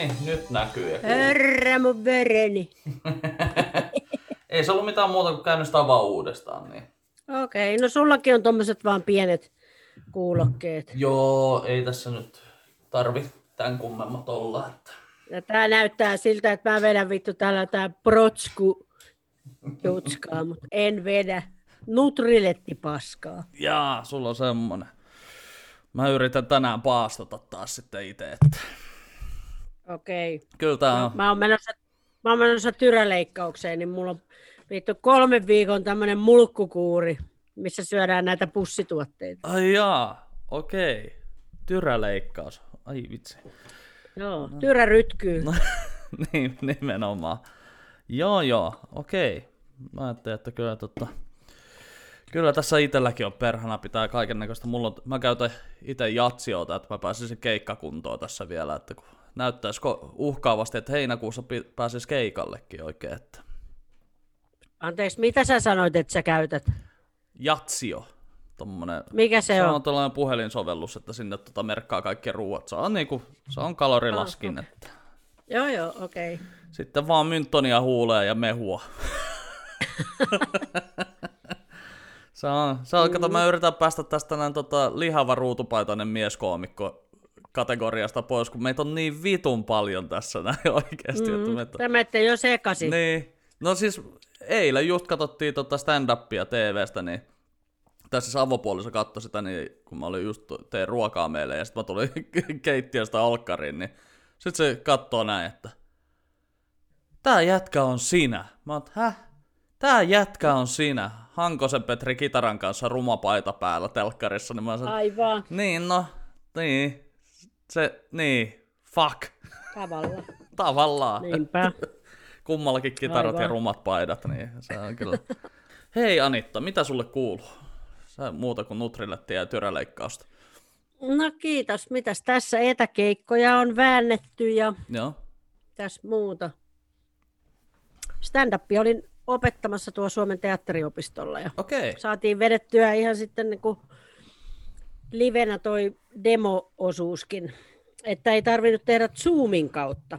No niin, nyt näkyy. Herra mun vereni. Ei se ollut mitään muuta kuin käynnistää vaan uudestaan. Niin. Okei, no sullakin on tommoset vaan pienet kuulokkeet. Joo, ei tässä nyt tarvi tämän kummemmat olla. Että... Ja tää näyttää siltä, että mä vedän vittu täällä tää protsku jutskaa, mutta en vedä. Nutriletti paskaa. Jaa, sulla on semmonen. Mä yritän tänään paastota taas sitten itse, että Okei. kyllä tää on... Mä oon menossa, mä oon menossa tyräleikkaukseen, niin mulla on vittu kolmen viikon tämmönen mulkkukuuri, missä syödään näitä pussituotteita. Ai jaa, okei. Tyräleikkaus. Ai vitsi. Joo, tyrä rytkyy. No, niin, nimenomaan. Joo, joo, okei. Mä ajattelin, että kyllä, totta, kyllä tässä itselläkin on perhana, pitää kaiken näköistä. Mulla on, mä käytän itse jatsiota, että mä pääsisin keikkakuntoon tässä vielä, että kun näyttäisi ko- uhkaavasti, että heinäkuussa pi- pääsis keikallekin oikein, että Anteeksi, mitä sä sanoit, että sä käytät? jatsio. Tommonen, Mikä se se on? on tällainen puhelinsovellus, että sinne tota merkkaa kaikki ruuat. Se on, niinku, se on kalorilaskin. Ah, Että. Joo, joo, okei. Okay. Sitten vaan mynttonia huuleen ja mehua. se on, se on kato, mä yritän päästä tästä näin tota, lihava ruutupaitainen mieskoomikko kategoriasta pois, kun meitä on niin vitun paljon tässä näin oikeasti. Mm, että meitä... Tämä menette jo sekaisin. Niin. No siis eilen just katsottiin tota stand-upia TVstä, niin tässä siis avopuolissa katsoi sitä, niin kun mä olin just tein ruokaa meille, ja sitten mä tulin keittiöstä alkkariin, niin sitten se katsoo näin, että tää jätkä on sinä. Mä oon, häh? Tää jätkä on sinä. Hankosen Petri kitaran kanssa rumapaita päällä telkkarissa, niin mä sanoin, Aivan, niin no, niin, se, niin, fuck, tavalla. tavallaan Niinpä. kummallakin kitarat Aivan. ja rumat paidat, niin se on kyllä. Hei Anitta, mitä sulle kuuluu? Sä muuta kuin nutrilettiä ja tyräleikkausta. No kiitos. Mitäs tässä etäkeikkoja on väännetty ja Joo. tässä muuta. Stand-up olin opettamassa tuo Suomen teatteriopistolla ja Okei. saatiin vedettyä ihan sitten niin kuin livenä toi demo-osuuskin. Että ei tarvinnut tehdä Zoomin kautta.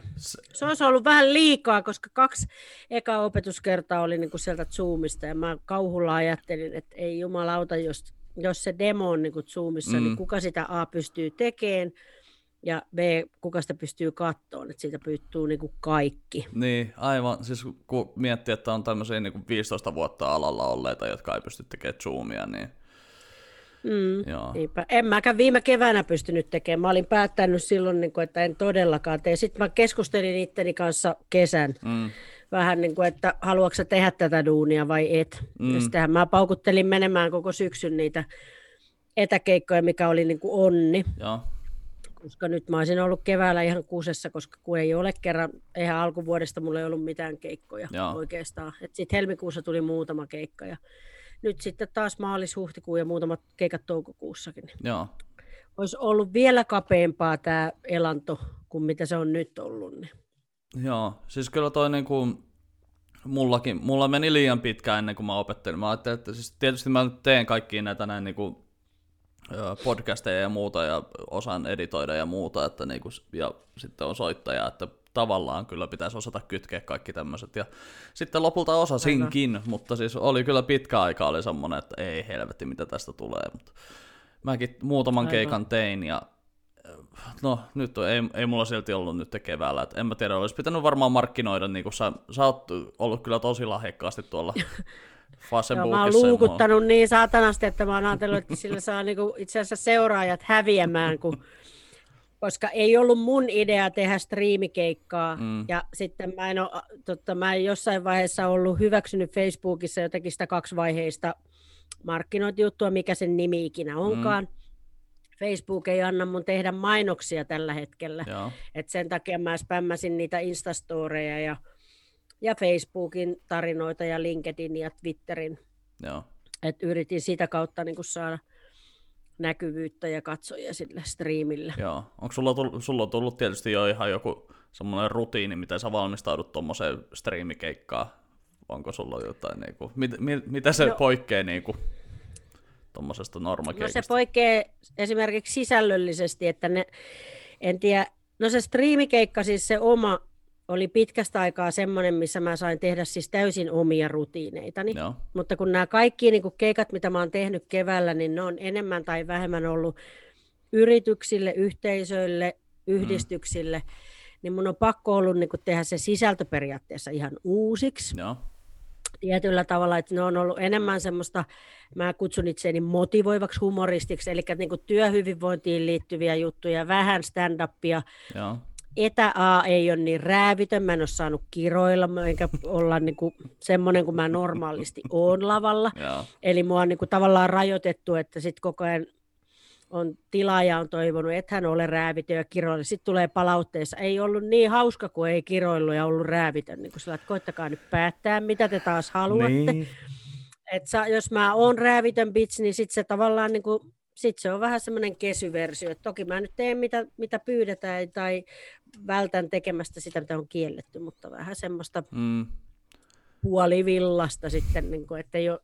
Se olisi ollut vähän liikaa, koska kaksi eka opetuskertaa oli niin kuin sieltä Zoomista ja mä kauhulla ajattelin, että ei jumalauta, jos, jos se demo on niin kuin Zoomissa, mm. niin kuka sitä A pystyy tekemään ja B, kuka sitä pystyy kattoon, että siitä pystyy niin kuin kaikki. Niin, aivan. Siis kun miettii, että on tämmöisiä niin kuin 15 vuotta alalla olleita, jotka ei pysty tekemään zoomia, niin Mm. joo. Niinpä. En mäkään viime keväänä pystynyt tekemään. Mä olin päättänyt silloin, niin kuin, että en todellakaan tee. Sitten mä keskustelin itteni kanssa kesän. Mm. Vähän niin kuin, että haluatko sä tehdä tätä duunia vai et. Mm. Ja sittenhän mä paukuttelin menemään koko syksyn niitä etäkeikkoja, mikä oli niin kuin onni. Joo. Koska nyt mä olisin ollut keväällä ihan kuusessa, koska kun ei ole kerran, eihän alkuvuodesta mulla ei ollut mitään keikkoja Joo. oikeastaan. Sitten helmikuussa tuli muutama keikka ja nyt sitten taas maalis, huhtikuu ja muutamat keikat toukokuussakin. Joo. Olisi ollut vielä kapeampaa tämä elanto kuin mitä se on nyt ollut. Niin. Joo, siis kyllä toi niinku, mullakin, mulla meni liian pitkään ennen kuin mä opettelin. Mä ajattelin, että siis tietysti mä nyt teen kaikkia näitä näin niinku, ö, podcasteja ja muuta ja osaan editoida ja muuta, että niinku, ja sitten on soittaja, että tavallaan kyllä pitäisi osata kytkeä kaikki tämmöiset. Ja sitten lopulta osasinkin, mutta siis oli kyllä pitkä aika oli semmoinen, että ei helvetti mitä tästä tulee. Mutta mäkin muutaman Aivan. keikan tein ja No nyt ei, ei mulla silti ollut nyt keväällä. Et en mä tiedä, olisi pitänyt varmaan markkinoida, niin kuin sä, sä oot ollut kyllä tosi lahjakkaasti tuolla Joo, mä oon luukuttanut niin saatanasti, että mä oon ajatellut, että sillä saa niinku itse asiassa seuraajat häviämään, kun, koska ei ollut mun idea tehdä striimikeikkaa. Mm. Ja sitten mä en, ole, totta, mä en jossain vaiheessa ollut hyväksynyt Facebookissa jotakin sitä kaksivaiheista markkinointijuttua, mikä sen nimi ikinä onkaan. Mm. Facebook ei anna mun tehdä mainoksia tällä hetkellä. Joo, Et sen takia mä spämmäsin niitä Instastoreja ja, ja Facebookin tarinoita ja LinkedIn ja Twitterin. joo. Et yritin sitä kautta niin saada näkyvyyttä ja katsojia sille striimille. joo. Onko sulla, tullut, sulla on tullut tietysti jo ihan joku semmoinen rutiini, miten sä valmistaudut tuommoiseen striimikeikkaan? Onko sulla jotain, niinku, mit, mit, mitä se No. poikkeaa niinku, tuommoisesta No normakeikasta? se poikkeaa esimerkiksi sisällöllisesti, että ne, en tiedä, No se striimikeikka, siis se oma, oli pitkästä aikaa semmoinen, missä mä sain tehdä siis täysin omia rutiineitani. Joo. Mutta kun nämä kaikki niin kuin keikat, mitä mä oon tehnyt keväällä, niin ne on enemmän tai vähemmän ollut yrityksille, yhteisöille, yhdistyksille, mm. niin mun on pakko ollut niin kuin tehdä se sisältö periaatteessa ihan uusiksi. Joo. Tietyllä tavalla, että ne on ollut enemmän semmoista, mä kutsun itseäni motivoivaksi humoristiksi, eli niin työhyvinvointiin liittyviä juttuja, vähän stand-upia, Joo etä-A ei ole niin räävitön, mä en ole saanut kiroilla, enkä olla niin kuin semmoinen kuin mä normaalisti oon lavalla. Joo. Eli mua on niin kuin tavallaan rajoitettu, että sitten koko ajan on tilaaja on toivonut, että hän ole räävitön ja kiroilla. Sitten tulee palautteessa, ei ollut niin hauska, kun ei kiroillut ja ollut räävitön. Niin kuin sillä, että koittakaa nyt päättää, mitä te taas haluatte. Niin. Et sa, jos mä oon räävitön bitch, niin sitten se tavallaan niin kuin sitten se on vähän semmoinen kesyversio, että toki mä nyt teen mitä, mitä pyydetään tai vältän tekemästä sitä, mitä on kielletty, mutta vähän semmoista mm. puolivillasta sitten, niin kuin, että ei ole,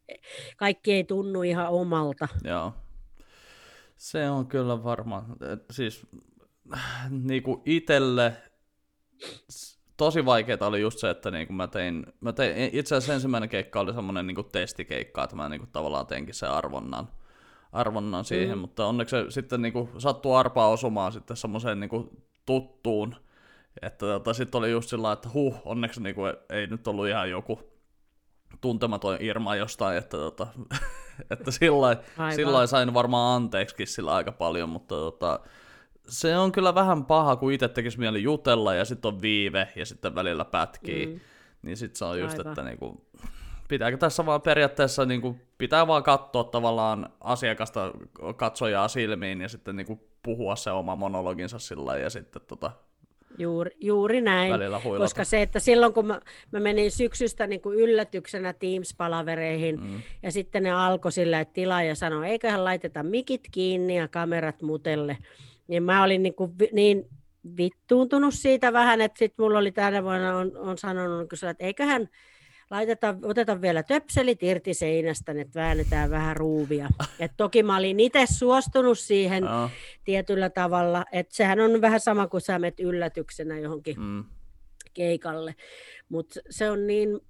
kaikki ei tunnu ihan omalta. Joo. Se on kyllä varmaan, siis niin kuin itselle tosi vaikeaa oli just se, että niin kuin mä tein, mä tein, itse asiassa ensimmäinen keikka oli semmoinen niin kuin testikeikka, että mä niin kuin tavallaan teinkin sen arvonnan arvonnan siihen, mm. mutta onneksi se sitten niin kuin, sattuu arpaa osumaan sitten semmoiseen niin kuin, tuttuun, että tota, sitten oli just sillä että huh, onneksi niin kuin, ei nyt ollut ihan joku tuntematon Irma jostain, että, tota, että sillä sain varmaan anteeksikin sillä aika paljon, mutta tota, se on kyllä vähän paha, kun itse tekisi mieli jutella ja sitten on viive ja sitten välillä pätkii, mm. niin sitten se on just, Aivan. että niinku, pitääkö tässä vaan periaatteessa niin kuin, pitää vaan katsoa tavallaan asiakasta katsojaa silmiin ja sitten niin kuin, puhua se oma monologinsa sillä ja sitten tota, Juuri, juuri näin, koska se, että silloin kun mä, mä menin syksystä niin kuin yllätyksenä Teams-palavereihin mm. ja sitten ne alkoi sillä, että tilaaja sanoi, eiköhän laiteta mikit kiinni ja kamerat mutelle, niin mä olin niin, kuin, niin vittuuntunut siitä vähän, että sitten mulla oli tänä vuonna on, on sanonut, että eiköhän laitetaan, otetaan vielä töpselit irti seinästä, että väännetään vähän ruuvia. Et toki mä olin itse suostunut siihen no. tietyllä tavalla, että sehän on vähän sama kuin sä menet yllätyksenä johonkin mm. keikalle. Mutta se on niin,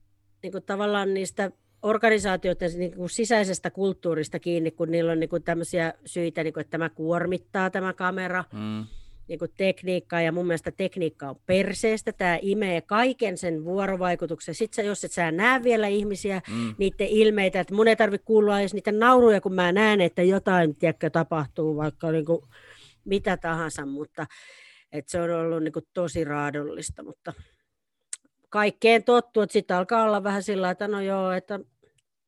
niin kuin tavallaan niistä organisaatioiden niin kuin sisäisestä kulttuurista kiinni, kun niillä on niin kuin tämmöisiä syitä, niin kuin, että tämä kuormittaa tämä kamera. Mm niin kuin tekniikkaa, ja mun mielestä tekniikka on perseestä, tämä imee kaiken sen vuorovaikutuksen. Sitten jos et sä näe vielä ihmisiä, mm. niiden ilmeitä, että mun ei tarvitse kuulla edes niiden nauruja, kun mä näen, että jotain tiedätkö, tapahtuu, vaikka niin kuin mitä tahansa, mutta että se on ollut niin kuin tosi raadollista, mutta kaikkeen tottuu, että sitten alkaa olla vähän sillä että no joo, että,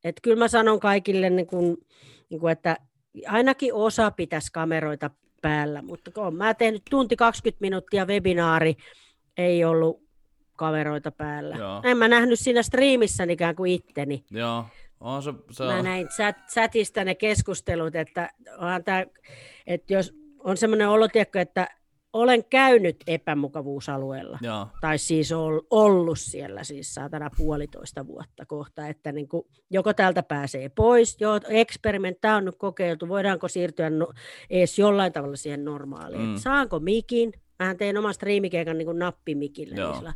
että kyllä mä sanon kaikille, niin kuin, niin kuin, että ainakin osa pitäisi kameroita päällä, mutta kun mä tehnyt tunti 20 minuuttia webinaari, ei ollut kameroita päällä. Joo. En mä nähnyt siinä striimissä ikään kuin itteni. Joo. On se, se mä näin chat, chatista ne keskustelut, että, onhan tää, että jos on semmoinen olotiekko, että olen käynyt epämukavuusalueella, Joo. tai siis ollut siellä siis saatana puolitoista vuotta kohta, että niin kuin, joko täältä pääsee pois, joo, eksperimentti on nyt kokeiltu, voidaanko siirtyä no, edes jollain tavalla siihen normaaliin, mm. saanko mikin, mähän tein oman striimikeikan niin nappimikille, niin sillä,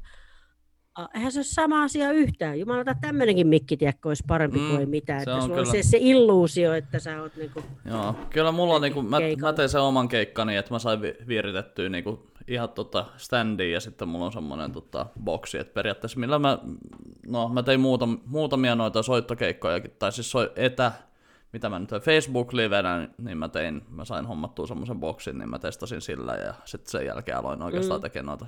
eihän se ole sama asia yhtään. Jumalata, tämmöinenkin mikki, tiedätkö, olisi parempi mm, kuin mitään. Se että on kyllä... se, se illuusio, että sä oot niinku... Joo, kyllä mulla on niinku, mä, mä tein sen oman keikkani, että mä sain viiritettyä niinku ihan tota standia ja sitten mulla on semmoinen tota boksi, että periaatteessa millä mä, no mä tein muutam, muutamia noita soittokeikkoja, tai siis soi, etä, mitä mä nyt tein Facebook-livenä, niin mä tein, mä sain hommattua semmoisen boksin, niin mä testasin sillä ja sitten sen jälkeen aloin oikeastaan mm. tekemään noita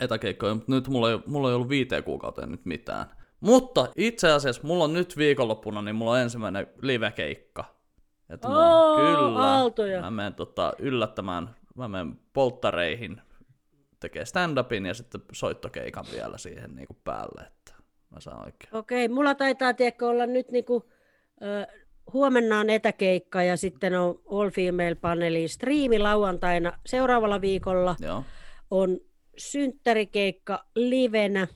etäkeikkoja, mutta nyt mulla ei, mulla ei ollut viiteen kuukauteen nyt mitään. Mutta itse asiassa mulla on nyt viikonloppuna, niin mulla on ensimmäinen livekeikka. Että oh, kyllä, aaltoja. mä menen tota, yllättämään, mä menen polttareihin tekee stand-upin ja sitten soittokeikan vielä siihen niin kuin päälle, että mä saan oikein. Okei, okay, mulla taitaa tiedäkö, olla nyt niin kuin, äh, huomenna on etäkeikka ja sitten on All Female Panelin striimi lauantaina. Seuraavalla viikolla Joo. on synttärikeikka livenä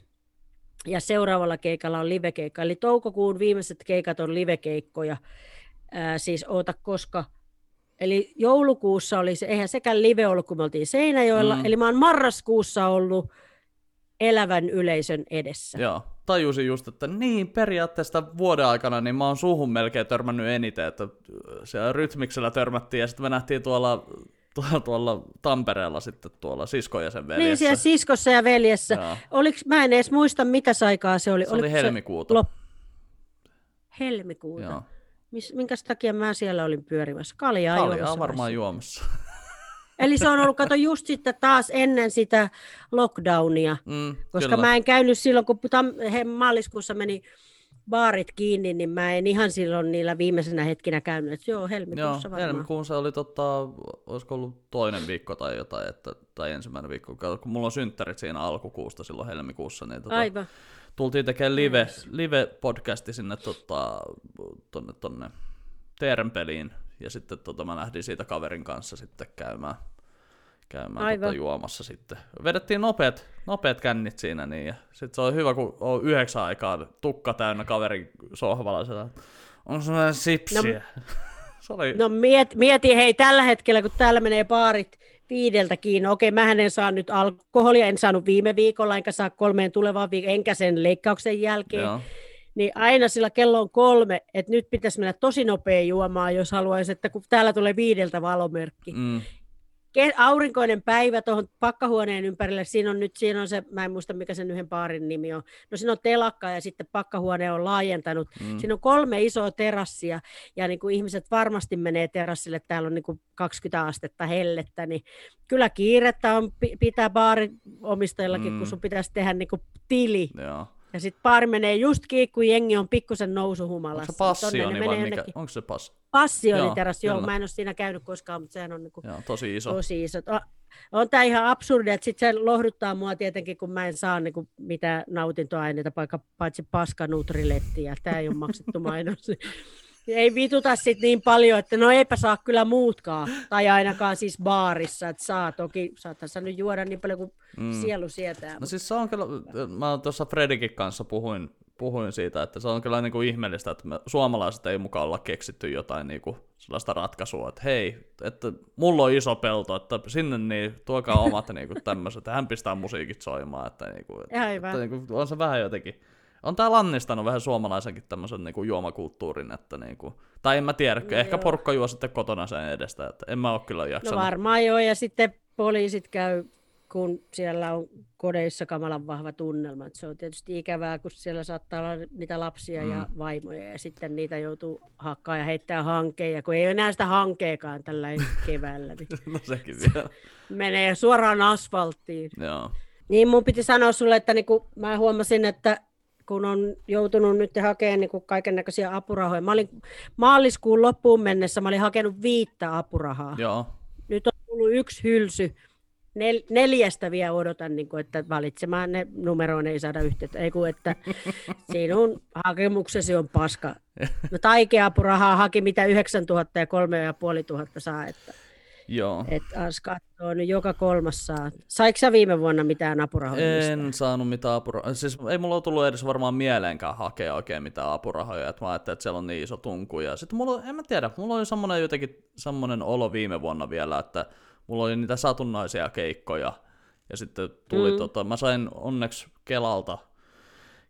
ja seuraavalla keikalla on livekeikka. Eli toukokuun viimeiset keikat on livekeikkoja. Ää, siis oota koska Eli joulukuussa oli se, eihän sekään live ollut, kun me oltiin Seinäjoella, mm. eli mä oon marraskuussa ollut elävän yleisön edessä. Joo, tajusin just, että niin periaatteessa vuoden aikana niin mä oon suhun melkein törmännyt eniten, että siellä rytmiksellä törmättiin ja sitten me nähtiin tuolla tuolla, tuolla Tampereella sitten tuolla siskoja sen veljessä. Niin, siellä siskossa ja veljessä. Oliks, mä en edes muista, mitä aikaa se oli. Se oli helmikuuta. Se lop... Helmikuuta. Joo. Mis, minkäs takia mä siellä olin pyörimässä? Kaljaa, Kaljaa juomassa. varmaan juomassa. Eli se on ollut, kato, just sitten taas ennen sitä lockdownia, mm, koska kyllä. mä en käynyt silloin, kun tam- he, maaliskuussa meni baarit kiinni, niin mä en ihan silloin niillä viimeisenä hetkinä käynyt. Että joo, helmikuussa joo, helmikuun se oli, tota, olisiko ollut toinen viikko tai jotain, että, tai ensimmäinen viikko, kun mulla on synttärit siinä alkukuusta silloin helmikuussa, niin tota, Aivan. tultiin tekemään live, live-podcasti sinne tota, tonne, tonne Teeren ja sitten tota, mä lähdin siitä kaverin kanssa sitten käymään, käymään tota, juomassa sitten. Vedettiin nopeat, nopeat kännit siinä, niin, ja sitten se oli hyvä, kun on yhdeksän aikaa tukka täynnä kaverin sohvalla, on sellainen sipsiä. No, se oli... no miet, mieti, hei, tällä hetkellä, kun täällä menee baarit viideltä kiinni, okei, mä en saa nyt alkoholia, en saanut viime viikolla, enkä saa kolmeen tulevaan viikolla, enkä sen leikkauksen jälkeen. Joo niin aina sillä kello on kolme, että nyt pitäisi mennä tosi nopea juomaan, jos haluaisi, että kun täällä tulee viideltä valomerkki. Mm. Aurinkoinen päivä tuohon pakkahuoneen ympärille, siinä on nyt, siinä on se, mä en muista mikä sen yhden baarin nimi on, no siinä on telakka ja sitten pakkahuone on laajentanut, mm. siinä on kolme isoa terassia ja niin kuin ihmiset varmasti menee terassille, täällä on niin kuin 20 astetta hellettä, niin kyllä kiirettä on pitää baarin omistajillakin, mm. kun sun pitäisi tehdä niin kuin tili. Joo ja sitten baari menee just kiinni, kun jengi on pikkusen nousuhumalassa. Onko se passioni vai mikä? Onko se pass? Passioni joo, joo, mä en ole siinä käynyt koskaan, mutta sehän on niinku joo, tosi iso. Tosi iso. On, on tämä ihan absurdi, että sitten se lohduttaa mua tietenkin, kun mä en saa niinku mitään nautintoaineita, paitsi paskanutrilettiä. Tämä ei ole maksettu mainos. ei vituta sit niin paljon, että no eipä saa kyllä muutkaan. Tai ainakaan siis baarissa, että saa toki, saattaa nyt juoda niin paljon kuin mm. sielu sietää. No siis se on kyllä, mä tuossa Fredikin kanssa puhuin, puhuin siitä, että se on kyllä niin kuin ihmeellistä, että me suomalaiset ei mukaan olla keksitty jotain niin kuin sellaista ratkaisua, että hei, että mulla on iso pelto, että sinne niin, tuokaa omat niin kuin tämmöiset, että hän pistää musiikit soimaan, että, niin kuin, että, että niin kuin, on se vähän jotenkin on tää lannistanut vähän suomalaisenkin tämmöisen niinku juomakulttuurin, että niinku, tai en mä tiedä, no ehkä joo. porukka juo sitten kotona sen edestä, että en mä oo kyllä jaksanut. No varmaan joo, ja sitten poliisit käy, kun siellä on kodeissa kamalan vahva tunnelma. Se on tietysti ikävää, kun siellä saattaa olla niitä lapsia mm. ja vaimoja, ja sitten niitä joutuu hakkaa ja heittää hankeja, kun ei ole enää sitä hankeekaan tällä keväällä. Niin no sekin vielä. Menee suoraan asfalttiin. Joo. Niin mun piti sanoa sulle, että niinku, mä huomasin, että kun on joutunut nyt hakemaan niin kaiken näköisiä apurahoja. Mä olin maaliskuun loppuun mennessä, mä olin hakenut viittä apurahaa. Joo. Nyt on tullut yksi hylsy. Nel, neljästä vielä odotan, niin kuin, että valitsemaan ne numeroon ei saada yhteyttä. Ei kun, että sinun hakemuksesi on paska. No taikeapurahaa haki mitä 9000 ja 3500 saa. Että Joo. Et as katsoo, niin joka kolmas saa. Saiko sä viime vuonna mitään apurahoja? En saanut mitään apurahoja. Siis ei mulla ole tullut edes varmaan mieleenkään hakea oikein mitään apurahoja. Et mä ajattelin, että siellä on niin iso tunku. Ja sitten mulla, en mä tiedä, mulla oli semmoinen jotenkin semmoinen olo viime vuonna vielä, että mulla oli niitä satunnaisia keikkoja. Ja sitten tuli, mm. tota, mä sain onneksi Kelalta,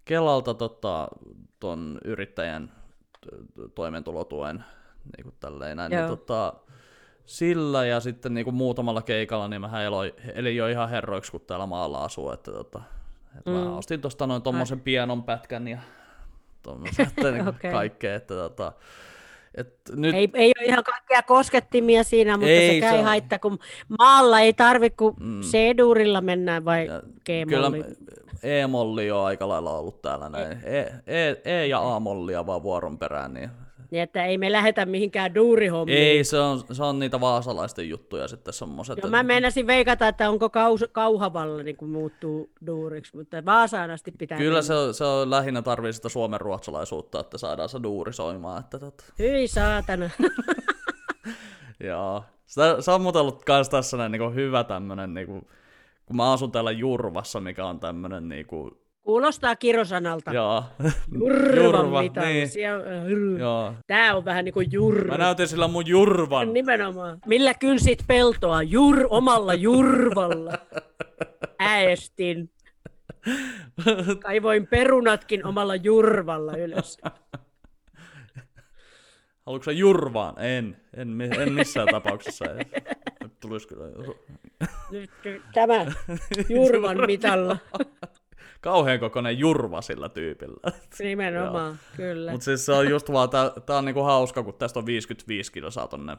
Kelalta tota, ton yrittäjän toimeentulotuen, niin kuin tälleen näin, niin tota, sillä ja sitten niin kuin muutamalla keikalla niin mä eloi, elin jo ihan herroiksi, kun täällä maalla asuu. Että, tota, että mm. Mä ostin tuosta noin tuommoisen pianon pätkän ja niin okay. kaikkea. Että, tota, et nyt... ei, ei ole ihan kaikkia koskettimia siinä, mutta ei, se ei haittaa, kun maalla ei tarvitse, kun mm. C-duurilla mennään vai G-molli. Kyllä E-molli on aika lailla ollut täällä näin. E, e, e ja A-mollia vaan vuoron perään, niin niin että ei me lähetä mihinkään duurihommiin. Ei, se on, se on niitä vaasalaisten juttuja sitten semmoiset. Joo, mä meinasin veikata, että onko kaus, kauhavalla niin kuin muuttuu duuriksi, mutta Vaasaan asti pitää Kyllä mennä. se on, se on lähinnä tarvii sitä suomen ruotsalaisuutta, että saadaan se duuri soimaan. Että tot... Hyi saatana. Joo. Sitä, se on muuten ollut kans tässä näin, niin hyvä tämmönen, niin kuin, kun mä asun täällä Jurvassa, mikä on tämmönen niin kuin, Kuulostaa kirosanalta. Joo. Jurvan Jurva, niin. Siellä, Joo. Tää on vähän niin kuin jurva. Mä näytin sillä mun jurvan. Nimenomaan. Millä kynsit peltoa? Jur, omalla jurvalla. Äästin. Kaivoin perunatkin omalla jurvalla ylös. Haluatko sä jurvaan? En. En, en missään tapauksessa. Nyt tulisi kyllä Nyt tämä jurvan mitalla. Kauhean kokoinen jurva sillä tyypillä. Nimenomaan, kyllä. Mutta siis se on just vaan, tää, tää on niinku hauska, kun tästä on 55 kilsaa tonne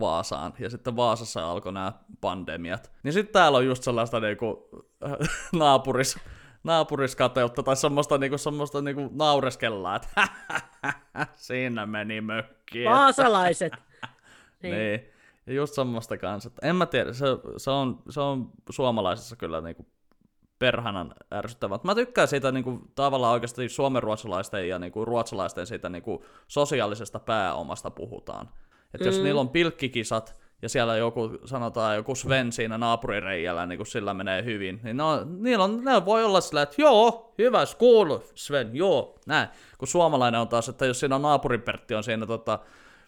Vaasaan, ja sitten Vaasassa alkoi nämä pandemiat. Niin sitten täällä on just sellaista niinku, naapuris, naapuriskateutta tai semmoista, niinku, semmoista niinku naureskellaan, että siinä meni mökki. Vaasalaiset. Niin. niin. Ja just semmoista kanssa. että En mä tiedä, se, se, on, se on suomalaisessa kyllä niinku perhanan ärsyttävää. Mä tykkään siitä niinku, tavallaan oikeasti suomenruotsalaisten ja niinku, ruotsalaisten siitä niinku, sosiaalisesta pääomasta puhutaan. Että jos Mm. niillä on pilkkikisat ja siellä joku, sanotaan joku Sven siinä naapurireijällä, niin kun sillä menee hyvin, niin ne, on, niillä on, ne voi olla sillä, että joo, hyvä, kuulu, Sven, joo, näin. Kun suomalainen on taas, että jos siinä on naapuripertti on siinä tota,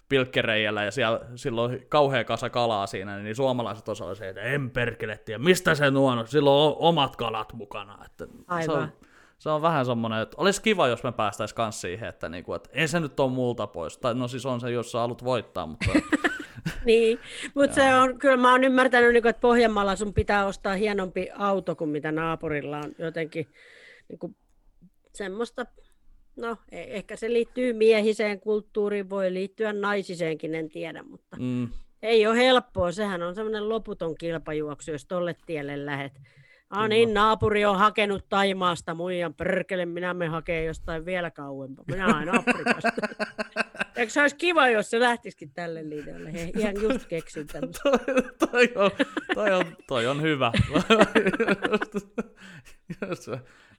pilkkereijällä ja siellä silloin kauhea kasa kalaa siinä, niin suomalaiset on sellaisia, että en perkele tiedä, mistä se nuon, silloin on omat kalat mukana. Että Se Aivan. on, se on vähän semmoinen, että olisi kiva, jos me päästäisiin kans siihen, että, niinku, että ei se nyt ole multa pois. Tai no siis on se, jos sä haluat voittaa, mutta Niin, mutta se on, kyllä mä oon ymmärtänyt, niin kuin, että Pohjanmaalla sun pitää ostaa hienompi auto kuin mitä naapurilla on jotenkin niin kuin, semmoista, no e- ehkä se liittyy miehiseen kulttuuriin, voi liittyä naisiseenkin, en tiedä, mutta mm, ei ole helppoa, sehän on semmoinen loputon kilpajuoksu, jos tolle tielle lähet. Ah niin, naapuri on hakenut Taimaasta muijan perkele, minä me hakee jostain vielä kauempaa. Minä aina Afrikasta. Eikö se olisi kiva, jos se lähtisikin tälle linjalle? He ihan just keksin toi, toi, on, toi, on, toi on hyvä.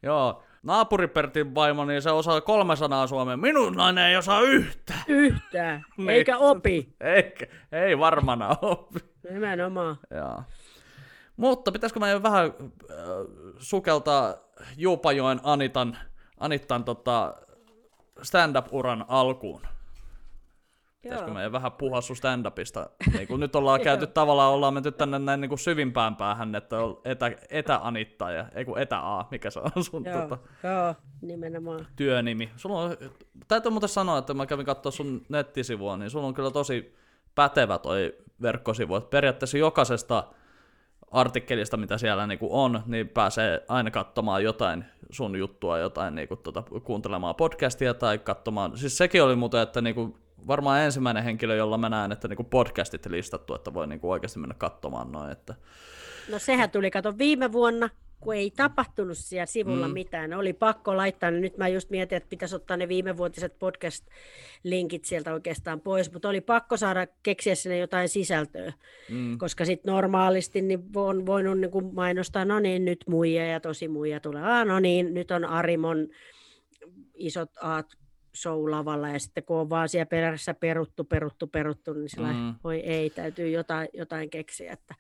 Joo, naapuripertin vaimo, niin se osaa kolme sanaa suomea. Minun nainen ei osaa yhtään. Yhtään, Niin. eikä opi. Eikä, ei varmana ole. Nimenomaan. Joo. Mutta pitäisikö meidän vähän äh, sukeltaa Juupajoen Anitan, Anittan tota, stand-up-uran alkuun? Pitäisikö meidän vähän puhua sun stand-upista? Niin kun nyt ollaan käyty tavallaan, ollaan menty tänne näin niin kuin syvimpään päähän, että on etä, etä-Anitta ja ei kun etä-A, mikä se on sun Joo, tota, joo, nimenomaan. työnimi. Sulla on, täytyy muuten sanoa, että mä kävin katsoa sun nettisivua, niin sulla on kyllä tosi pätevä toi verkkosivu. Että periaatteessa jokaisesta artikkelista, mitä siellä niinku on, niin pääsee aina katsomaan jotain sun juttua, jotain niinku tota, kuuntelemaan podcastia tai katsomaan. Siis sekin oli muuten, että niinku, varmaan ensimmäinen henkilö, jolla mä näen, että niinku podcastit listattu, että voi niinku oikeasti mennä katsomaan noin. Että... No sehän tuli, kato, viime vuonna, kun ei tapahtunut siellä sivulla Mm. mitään. Oli pakko laittaa, niin nyt mä just mietin, että pitäisi ottaa ne viimevuotiset podcast-linkit sieltä oikeastaan pois, mutta oli pakko saada keksiä sinne jotain sisältöä, Mm. koska sitten normaalisti niin on voinut niin kuin mainostaa, no niin, nyt muija ja tosi muija tulee, ah, no niin, nyt on Arimon isot aat show lavalla ja sitten kun on vaan siellä perässä peruttu, peruttu, peruttu, niin sillä Mm. voi ei, täytyy jotain, jotain keksiä. Että.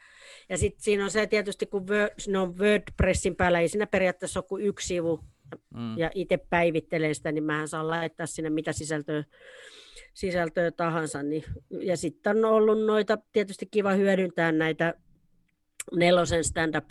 Ja sitten siinä on se tietysti, kun Word, ne on WordPressin päällä, ei siinä periaatteessa ole kuin yksi sivu, Mm. ja itse päivittelen sitä, niin mähän saan laittaa sinne mitä sisältöä, sisältöä tahansa. Niin, ja sitten on ollut noita, tietysti kiva hyödyntää näitä nelosen stand-up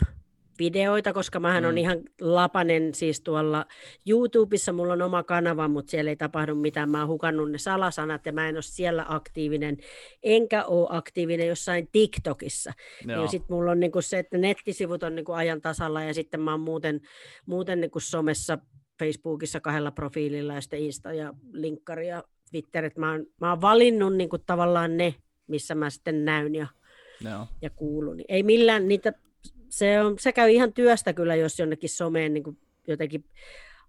videoita, koska mähän Mm. on ihan lapanen siis tuolla YouTubessa, mulla on oma kanava, mutta siellä ei tapahdu mitään, mä oon hukannut ne salasanat ja mä en ole siellä aktiivinen, enkä ole aktiivinen jossain TikTokissa. Joo. Niin sitten mulla on niinku se, että nettisivut on niinku ajan tasalla ja sitten mä oon muuten, muuten niinku somessa, Facebookissa kahdella profiililla ja sitten Insta ja linkkari ja Twitter. Et mä, oon, mä oon valinnut niinku tavallaan ne, missä mä sitten näyn ja, Joo. ja kuulun. Ei millään niitä, se, on, se käy ihan työstä kyllä, jos jonnekin someen niinku jotenkin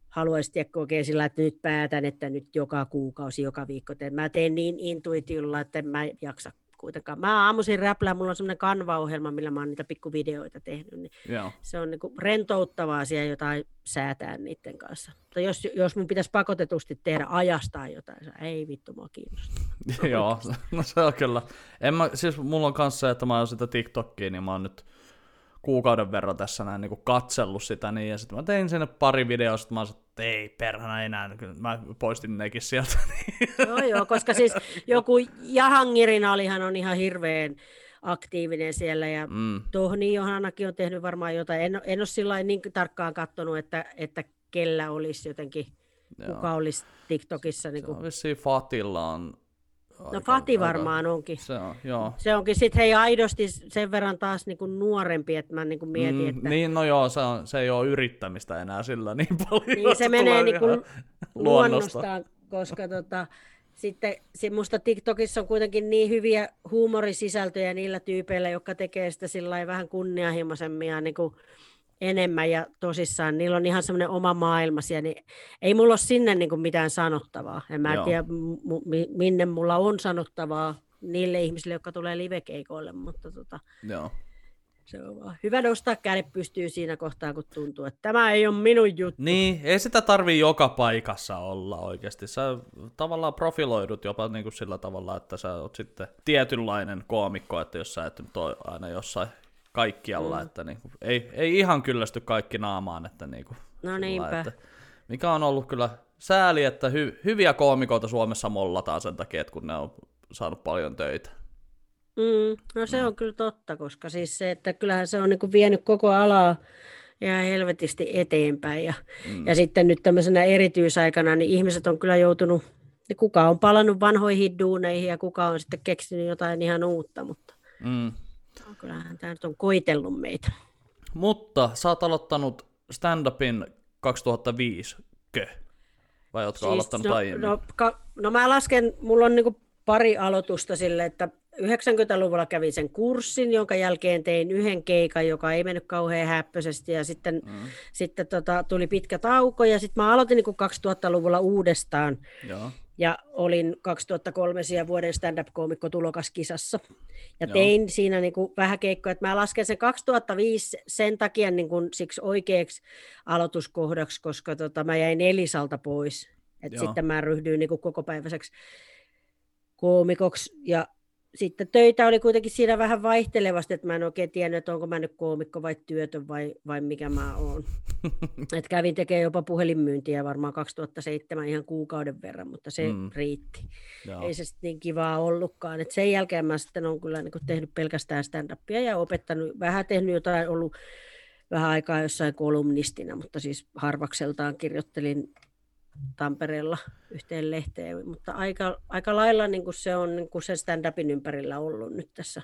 haluaisi tiedä oikein sillä, että nyt päätän, että nyt joka kuukausi, joka viikko teen. Mä teen niin intuitiolla, että en mä jaksa kuitenkaan. Mä aamuisin räplää, mulla on semmoinen kanva-ohjelma, millä mä oon niitä pikkuvideoita tehnyt, niin Joo. se on niinku rentouttavaa siellä jotain säätää niiden kanssa. Mutta jos, jos mun pitäisi pakotetusti tehdä ajastaan jotain, se ei vittu mua kiinnosta. Joo, no se on kyllä. En mä, siis mulla on kanssa se, että mä oon sitä TikTokia, niin mä oon nyt kuukauden verran tässä näin niin kuin katsellut sitä, niin, ja sitten mä tein sinne pari videoa, sitten mä sanoin, että ei perhana enää, mä poistin nekin sieltä. Niin. Joo, joo, koska siis joku Jahangirin alihan on ihan hirveän aktiivinen siellä, ja mm. Tohni Johannakin on tehnyt varmaan jotain, en, en ole sillä niin tarkkaan katsonut, että, että kellä olisi jotenkin, Joo. kuka olisi TikTokissa. Niin kuin... Se on Fatilla on No Fati varmaan aika, onkin. Se, on, joo. se onkin sitten hei aidosti sen verran taas niinku nuorempi, että mä niinku mietin, mm, että... Niin, no joo, se, on, se ei ole yrittämistä enää sillä niin paljon. Niin, se menee niinku luonnostaan, koska tota, sitten se musta TikTokissa on kuitenkin niin hyviä huumorisisältöjä niillä tyypeillä, jotka tekee sitä sillä vähän kunnianhimoisemmin ja niinku enemmän ja tosissaan. Niillä on ihan semmoinen oma maailma siellä, niin ei mulla ole sinne niin kuin mitään sanottavaa. En mä Joo. tiedä, m- minne mulla on sanottavaa niille ihmisille, jotka tulee livekeikoille, mutta tota, Joo. se on vaan hyvä nostaa kädet pystyy siinä kohtaa, kun tuntuu, että tämä ei ole minun juttu. Niin, ei sitä tarvii joka paikassa olla oikeasti. Sä tavallaan profiloidut jopa niin kuin sillä tavalla, että sä oot sitten tietynlainen koomikko, että jos sä et nyt ole aina jossain kaikkialla, mm. että niinku, ei, ei ihan kyllästy kaikki naamaan, että niinku, no niinpä. Että, mikä on ollut kyllä sääli, että hy, hyviä koomikoita Suomessa mollataan sen takia, että kun ne on saanut paljon töitä. Mm, no se mm. on kyllä totta, koska siis se, että kyllähän se on niin vienyt koko alaa ja helvetisti eteenpäin. Ja, mm. ja sitten nyt tämmöisenä erityisaikana, niin ihmiset on kyllä joutunut, niin kuka on palannut vanhoihin duuneihin ja kuka on sitten keksinyt jotain ihan uutta, mutta mm. Kyllähän tämä nyt on koitellut meitä. Mutta sä oot aloittanut stand-upin 2005, kö? Vai ootko siis, aloittanut no, aiemmin? No, ka, no mä lasken, mulla on niinku pari aloitusta sille, että 90-luvulla kävin sen kurssin, jonka jälkeen tein yhden keikan, joka ei mennyt kauhean häppöisesti, ja sitten, mm. sitten tota, tuli pitkä tauko, ja sitten mä aloitin niin 2000-luvulla uudestaan. Joo ja olin 2003 vuoden stand-up-koomikko tulokaskisassa. Ja Joo. tein siinä niin kuin vähän keikkoja, että mä lasken sen 2005 sen takia niin kuin siksi oikeaksi aloituskohdaksi, koska tota, mä jäin Elisalta pois. Et sitten mä ryhdyin niin kuin kokopäiväiseksi koomikoksi ja sitten töitä oli kuitenkin siinä vähän vaihtelevasti, että mä en oikein tiennyt, että onko mä nyt koomikko vai työtön vai, vai mikä mä oon. Et kävin tekemään jopa puhelinmyyntiä varmaan 2007 ihan kuukauden verran, mutta se mm. riitti. Joo. Ei se sitten niin kivaa ollutkaan. Et sen jälkeen mä sitten olen kyllä niin tehnyt pelkästään stand-upia ja opettanut, vähän tehnyt jotain, ollut vähän aikaa jossain kolumnistina, mutta siis harvakseltaan kirjoittelin Tampereella yhteen lehteen, mutta aika, aika lailla niin kuin se on niin kuin sen stand-upin ympärillä ollut nyt tässä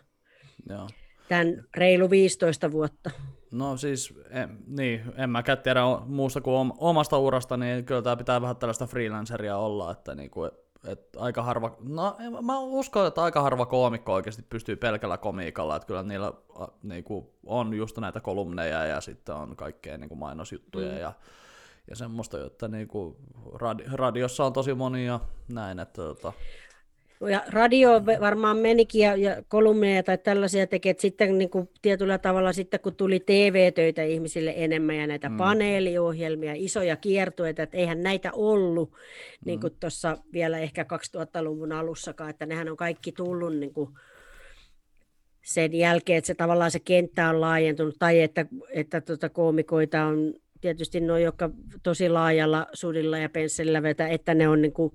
Joo. tämän reilu 15 vuotta. No siis, en, niin, en mäkään tiedä muusta kuin omasta urasta, niin kyllä tämä pitää vähän tällaista freelanceria olla, että niin kuin, että aika harva, no mä uskon, että aika harva koomikko oikeasti pystyy pelkällä komiikalla, että kyllä niillä niin kuin, on just näitä kolumneja ja sitten on kaikkea niin kuin mainosjuttuja mm. ja ja semmoista, että niinku radi, radiossa on tosi monia näin, että tota... Ja radio varmaan menikin ja, ja kolumneja tai tällaisia teki, että sitten niin kuin tietyllä tavalla sitten kun tuli TV-töitä ihmisille enemmän ja näitä mm. paneeliohjelmia, isoja kiertueita, että eihän näitä ollut niin mm. kuin tuossa vielä ehkä 2000-luvun alussakaan, että nehän on kaikki tullut niin kuin sen jälkeen, että se tavallaan se kenttä on laajentunut tai että, että tuota, koomikoita on tietysti nuo, jotka tosi laajalla sudilla ja pensselillä vetää, että ne on niin kuin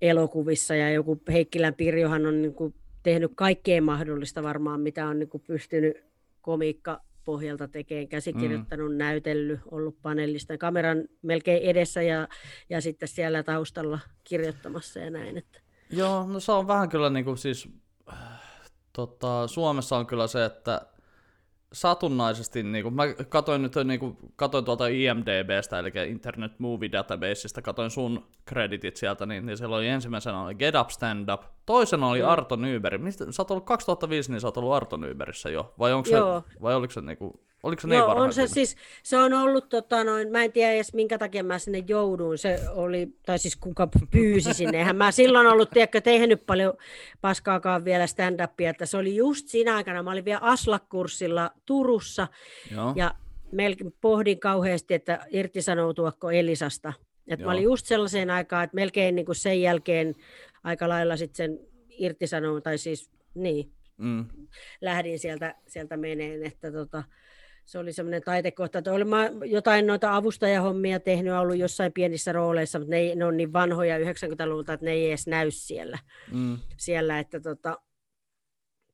elokuvissa ja joku Heikkilän Pirjohan on niin kuin tehnyt kaikkea mahdollista varmaan, mitä on niin kuin pystynyt komiikka pohjalta tekemään, käsikirjoittanut, mm. näytellyt, ollut panelista kameran melkein edessä ja, ja sitten siellä taustalla kirjoittamassa ja näin. Että. Joo, no se on vähän kyllä niin kuin siis, tota, Suomessa on kyllä se, että satunnaisesti, niin kuin, mä katoin nyt niin kuin, katoin tuolta IMDBstä, eli Internet Movie Databaseista, katoin sun kreditit sieltä, niin, niin siellä oli ensimmäisenä oli Get Up Stand Up, toisena oli mm. Arto Nyberg. Mistä, sä oot ollut 2005, niin sä oot ollut Arto Nyberissä jo, vai, onko se, vai oliko se niin kuin, Oliko se Joo, niin on se siis, se on ollut, tota, noin, mä en tiedä edes minkä takia mä sinne jouduin, se oli, tai siis kuka pyysi sinne, eihän mä silloin ollut, tiedätkö, tehnyt paljon paskaakaan vielä stand-upia, että se oli just siinä aikana, mä olin vielä Aslak-kurssilla Turussa, Joo. ja melkein pohdin kauheasti, että irtisanoutuako Elisasta, että mä olin just sellaiseen aikaan, että melkein niin kuin sen jälkeen aika lailla sitten sen irtisanoin, tai siis niin, mm. lähdin sieltä, sieltä meneen, että tota, se oli semmoinen taitekohta, että olen mä jotain noita avustajahommia tehnyt, ollut jossain pienissä rooleissa, mutta ne, ei, ne on niin vanhoja 90-luvulta, että ne ei edes näy siellä. Mm. siellä että tota,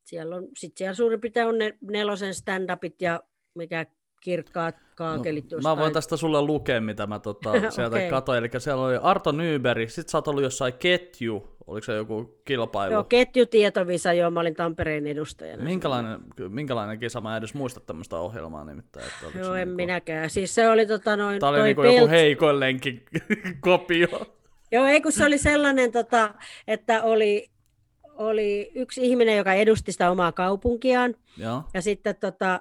siellä on, sit siellä suurin piirtein on ne nelosen stand-upit ja mikä kirkkaat kaakelit. No, mä voin tästä sulle lukea, mitä mä tota, sieltä okay. katoin. Eli siellä oli Arto Nyberi, sit sä oot ollut jossain ketju, oliko se joku kilpailu? Joo, ketjutietovisa, joo, mä olin Tampereen edustajana. Minkälainen, minkälainen kisa? Mä en edes muista tämmöistä ohjelmaa nimittäin. Että joo, en niinku... minäkään. Siis se oli tota noin... Tämä oli niinku pelt... joku heikoillenkin kopio. joo, ei kun se oli sellainen, tota, että oli oli yksi ihminen, joka edusti sitä omaa kaupunkiaan. Joo. Ja sitten tota,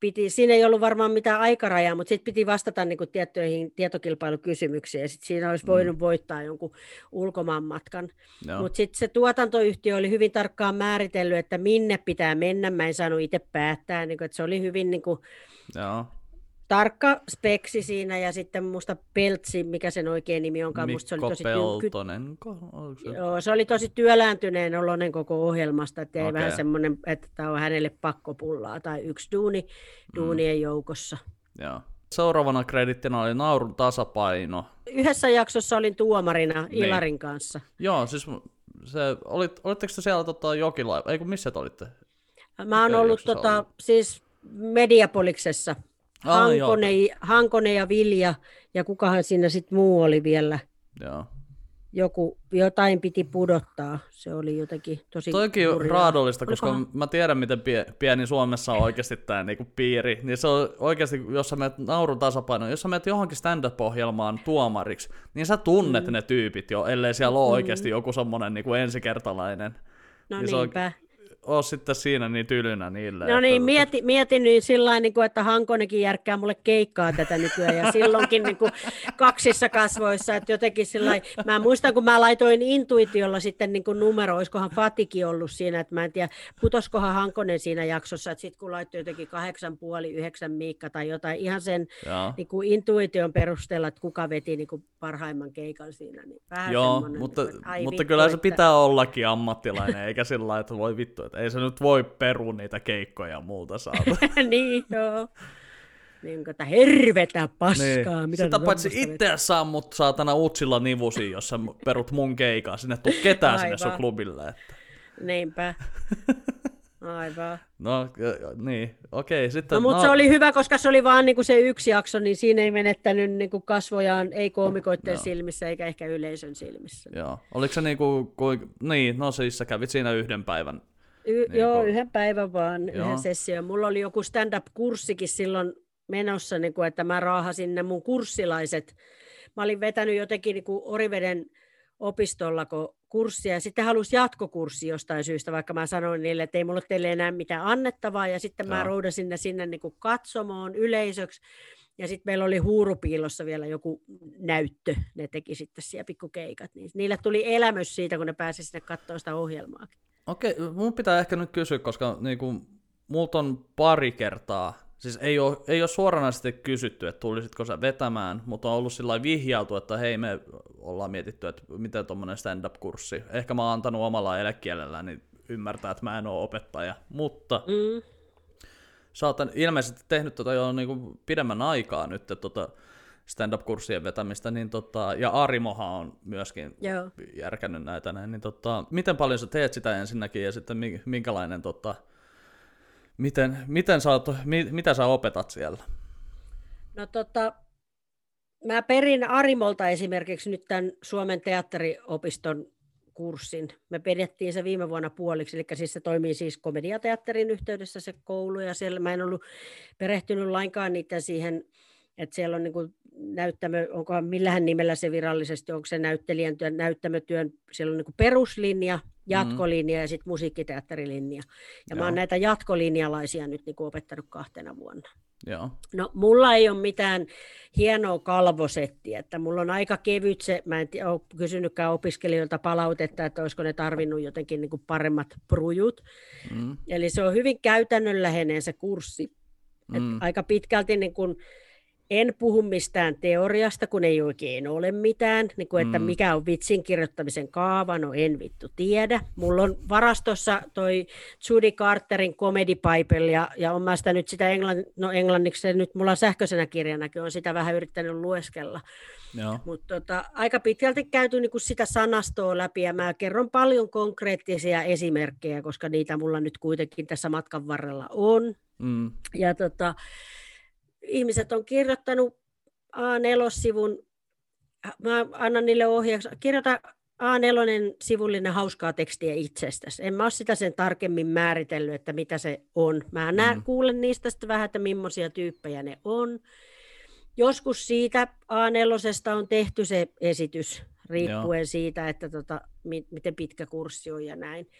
piti, siinä ei ollut varmaan mitään aikarajaa, mutta sitten piti vastata niin kuin tiettyihin tietokilpailukysymyksiin, ja sitten siinä olisi voinut mm. voittaa jonkun ulkomaanmatkan. Mutta sitten se tuotantoyhtiö oli hyvin tarkkaan määritellyt, että minne pitää mennä, mä en saanut itse päättää, niin kuin, että se oli hyvin niin kuin, Joo tarkka speksi siinä ja sitten musta Peltsi, mikä sen oikein nimi onkaan. Mikko musta se oli tosi Peltonen. Se... Joo, se oli tosi työlääntyneen oloinen koko ohjelmasta, että ei okay. vähän semmoinen, että tämä on hänelle pakkopullaa tai yksi duuni duunien mm. joukossa. Joo. Seuraavana kredittinä oli naurun tasapaino. Yhdessä jaksossa olin tuomarina niin. Ilarin kanssa. Joo, siis se, olit, olitteko te siellä tota, jokilaiva, ei kun missä te olitte? Mä oon ollut tota, siis Mediapoliksessa. Hankonen, Hankonen ja Vilja ja kukahan siinä sitten muu oli vielä. Joo. Joku, jotain piti pudottaa. Se oli jotenkin tosi Toikin on raadollista, koska Olikohan? mä tiedän, miten pieni Suomessa on oikeasti tämä niinku piiri. Niin se on oikeasti, jos sä menet naurun tasapaino, jos sä menet johonkin stand-up-ohjelmaan tuomariksi, niin sä tunnet mm. ne tyypit jo, ellei siellä ole mm. oikeasti joku semmoinen niinku ensikertalainen. No niin niinpä. On, ole sitten siinä niin tylynä niille. No niin, että... mieti, mietin niin sillä niin kuin, että Hankonenkin järkkää mulle keikkaa tätä nykyään ja silloinkin niin kuin kaksissa kasvoissa, että jotenkin sillä mä muistan kun mä laitoin intuitiolla sitten niin kuin numero, olisikohan Fatikin ollut siinä, että mä en tiedä, putoskohan Hankonen siinä jaksossa, että sitten kun laittoi jotenkin kahdeksan puoli, yhdeksän miikka tai jotain, ihan sen niin kuin intuition perusteella, että kuka veti niin kuin parhaimman keikan siinä. Niin vähän Joo, mutta, niin kuin, mutta vittu, kyllä että... se pitää ollakin ammattilainen, eikä sillä lailla, että voi vittu, että ei se nyt voi peru niitä keikkoja multa saada. niin, joo. Niin, että hervetä paskaa. Niin. Mitä Sitä paitsi itse saa mut saatana utsilla nivusi, jos sä perut mun keikaa. Sinne tuu ketään Aivan. sinne sun klubille. Että. Niinpä. Aivan. No niin, okei. Sitten, no, mutta no... se oli hyvä, koska se oli vaan niinku se yksi jakso, niin siinä ei menettänyt niinku kasvojaan, ei koomikoiden no. silmissä eikä ehkä yleisön silmissä. Joo. Oliko se niinku, kuin, niin, no siis sä kävit siinä yhden päivän Y- niin joo, kun... yhden päivän vaan, joo. yhden session. Mulla oli joku stand-up-kurssikin silloin menossa, niin kuin, että mä raahasin ne mun kurssilaiset. Mä olin vetänyt jotenkin niin kuin Oriveden opistolla kurssia ja sitten halusi jatkokurssi jostain syystä, vaikka mä sanoin niille, että ei mulla teille enää mitään annettavaa ja sitten mä roudasin ne sinne niin kuin katsomoon yleisöksi ja sitten meillä oli huurupiilossa vielä joku näyttö, ne teki sitten siellä pikkukeikat, niin niille tuli elämys siitä, kun ne pääsi sinne katsoa sitä ohjelmaa. Okei, mun pitää ehkä nyt kysyä, koska niinku, multa on pari kertaa, siis ei ole, ei ole suoranaisesti kysytty, että tulisitko sä vetämään, mutta on ollut sillä vihjautu, että hei me ollaan mietitty, että miten tuommoinen stand-up-kurssi. Ehkä mä oon antanut omalla elekielellä, niin ymmärtää, että mä en ole opettaja, mutta mm. sä oot ilmeisesti tehnyt tota jo niinku pidemmän aikaa nyt, tota, stand-up-kurssien vetämistä, niin tota, ja Arimohan on myöskin Joo. järkännyt näitä näin, niin tota, miten paljon sä teet sitä ensinnäkin ja sitten minkälainen, tota, miten, miten sä oot, mi, mitä sä opetat siellä? No tota, mä perin Arimolta esimerkiksi nyt tämän Suomen teatteriopiston kurssin. Me pidettiin se viime vuonna puoliksi, eli siis se toimii siis komediateatterin yhteydessä se koulu, ja siellä mä en ollut perehtynyt lainkaan niitä siihen että siellä on niin kuin näyttämö, onkohan millähän nimellä se virallisesti, onko se näyttelijän työn, näyttämötyön, siellä on niin kuin peruslinja, mm-hmm. jatkolinja mm. ja sitten musiikkiteatterilinja. Ja Joo. mä oon näitä jatkolinjalaisia nyt niin kuin opettanut kahtena vuonna. Joo. No mulla ei ole mitään hienoa kalvosettiä, että mulla on aika kevyt se, mä en ole kysynytkään opiskelijoilta palautetta, että olisiko ne tarvinnut jotenkin niin kuin paremmat prujut. Mm. Eli se on hyvin käytännönläheinen se kurssi. Mm. Et aika pitkälti niin kuin, en puhu mistään teoriasta, kun ei oikein ole mitään, niin kuin, että mm. mikä on vitsin kirjoittamisen kaava, no en vittu tiedä. Mulla on varastossa toi Judy Carterin Comedy Bible, ja, ja on mä sitä nyt sitä englann, no englanniksi, nyt mulla on sähköisenä kirjanakin, on sitä vähän yrittänyt lueskella. Mutta tota, aika pitkälti käyty niin kuin sitä sanastoa läpi, ja mä kerron paljon konkreettisia esimerkkejä, koska niitä mulla nyt kuitenkin tässä matkan varrella on. Mm. Ja tota, ihmiset on kirjoittanut A4-sivun, mä annan niille ohjaksi, kirjoita A4-sivullinen hauskaa tekstiä itsestäsi. En mä ole sitä sen tarkemmin määritellyt, että mitä se on. Mä näen, mm. kuulen niistä sitten vähän, että millaisia tyyppejä ne on. Joskus siitä A4 on tehty se esitys, riippuen Joo. siitä, että tota, mi- miten pitkä kurssi on ja näin.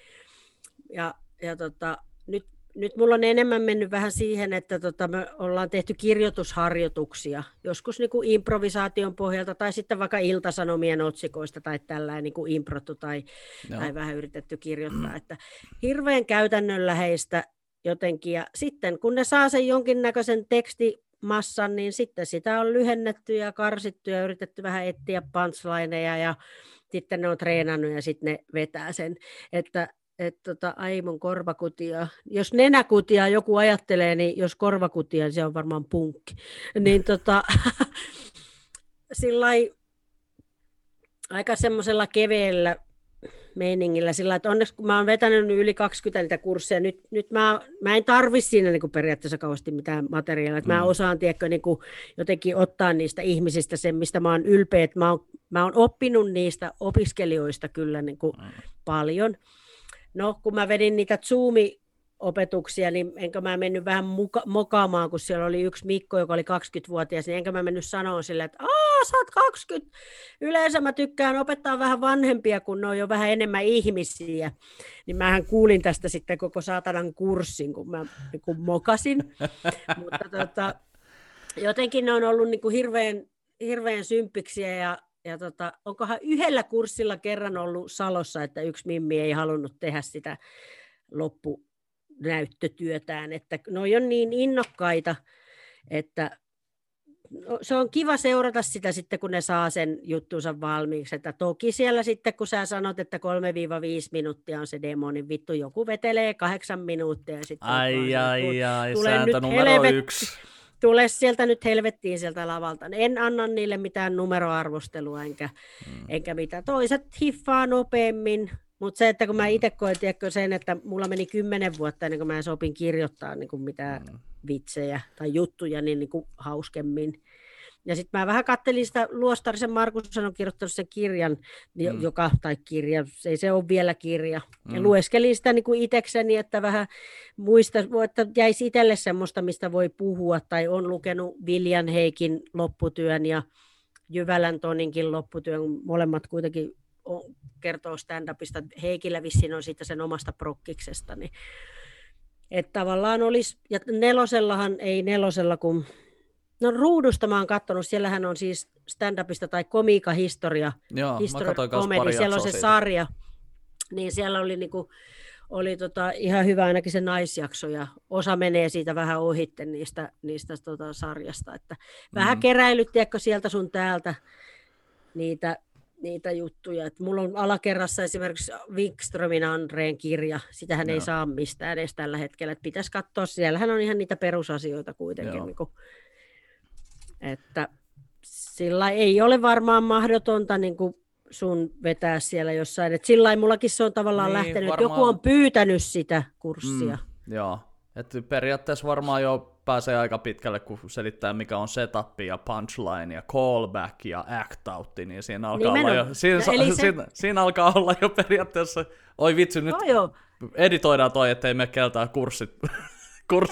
Ja, ja tota, nyt nyt mulla on enemmän mennyt vähän siihen, että tota, me ollaan tehty kirjoitusharjoituksia, joskus niin kuin improvisaation pohjalta tai sitten vaikka iltasanomien otsikoista tai tällainen niin kuin improttu tai, tai vähän yritetty kirjoittaa. Että hirveän käytännönläheistä jotenkin. Ja sitten kun ne saa sen jonkinnäköisen tekstimassan, niin sitten sitä on lyhennetty ja karsittu ja yritetty vähän etsiä punchlineja ja sitten ne on treenannut ja sitten ne vetää sen. Että että tota, ai mun korvakutia. Jos nenäkutia joku ajattelee, niin jos korvakutia, niin se on varmaan punkki. Niin tota, sillai, aika semmoisella keveellä meiningillä sillä, että onneksi kun mä oon vetänyt yli 20 niitä kursseja, nyt, nyt mä, mä en tarvi siinä niin kuin periaatteessa kauheasti mitään materiaalia, että mm. mä osaan tiedätkö, niin kuin jotenkin ottaa niistä ihmisistä sen, mistä mä oon ylpeä, että mä oon, mä oon oppinut niistä opiskelijoista kyllä niin kuin mm. paljon, No, kun mä vedin niitä Zoomi opetuksia, niin enkä mä mennyt vähän muka- mokaamaan, kun siellä oli yksi Mikko, joka oli 20-vuotias, niin enkä mä mennyt sanoa sille, että aah, sä oot 20. Yleensä mä tykkään opettaa vähän vanhempia, kun ne on jo vähän enemmän ihmisiä. Niin mähän kuulin tästä sitten koko saatanan kurssin, kun mä niin kun mokasin. Mutta tota, jotenkin ne on ollut niin kuin hirveän, hirveän symppiksi ja ja tota, onkohan yhdellä kurssilla kerran ollut Salossa, että yksi Mimmi ei halunnut tehdä sitä loppunäyttötyötään, että ne on niin innokkaita, että no, se on kiva seurata sitä sitten, kun ne saa sen juttunsa valmiiksi. Että toki siellä sitten, kun sä sanot, että 3-5 minuuttia on se demo, niin vittu joku vetelee kahdeksan minuuttia. Ja sitten ai, ai, ai, sääntö numero helvet... yksi tule sieltä nyt helvettiin sieltä lavalta. En anna niille mitään numeroarvostelua enkä, mm. enkä mitään. Toiset hiffaa nopeammin, mutta se, että kun mä itse koen tiedätkö, sen, että mulla meni kymmenen vuotta ennen kuin mä sopin kirjoittaa niin kuin mitään mm. vitsejä tai juttuja niin, niin kuin hauskemmin, ja sitten mä vähän kattelin sitä, Luostarisen Markus on kirjoittanut sen kirjan, mm. joka, tai kirja, ei se ole vielä kirja. Mm. Ja lueskelin sitä niin kuin itekseni, että vähän muista, että jäisi itselle semmoista, mistä voi puhua, tai on lukenut Viljan Heikin lopputyön ja Jyvälän Toninkin lopputyön, molemmat kuitenkin on, kertoo stand-upista. Heikillä vissiin on siitä sen omasta prokkiksesta, niin että tavallaan olisi, ja nelosellahan ei nelosella, kun No ruudusta mä oon katsonut, siellähän on siis stand-upista tai komiikahistoria, Joo, historia, komedi, siellä on se siitä. sarja, niin siellä oli niinku, oli tota ihan hyvä ainakin se naisjakso ja osa menee siitä vähän ohitte niistä, niistä tota sarjasta, että mm-hmm. vähän keräilyt, tiedätkö, sieltä sun täältä niitä, niitä juttuja. Et mulla on alakerrassa esimerkiksi Wikströmin Andreen kirja, sitähän Joo. ei saa mistään edes tällä hetkellä, että pitäisi katsoa, siellähän on ihan niitä perusasioita kuitenkin, niin kuin, että sillä ei ole varmaan mahdotonta niin kuin sun vetää siellä jossain. Et sillä mullakin se on tavallaan niin, lähtenyt, varmaan... joku on pyytänyt sitä kurssia. Mm, joo, että periaatteessa varmaan jo pääsee aika pitkälle, kun selittää, mikä on setup ja punchline ja callback ja act out, niin siinä alkaa, olla jo, siinä, no, se... siinä, siinä, alkaa olla jo periaatteessa, oi vitsi, nyt no, joo. editoidaan toi, ettei me keltää kurssit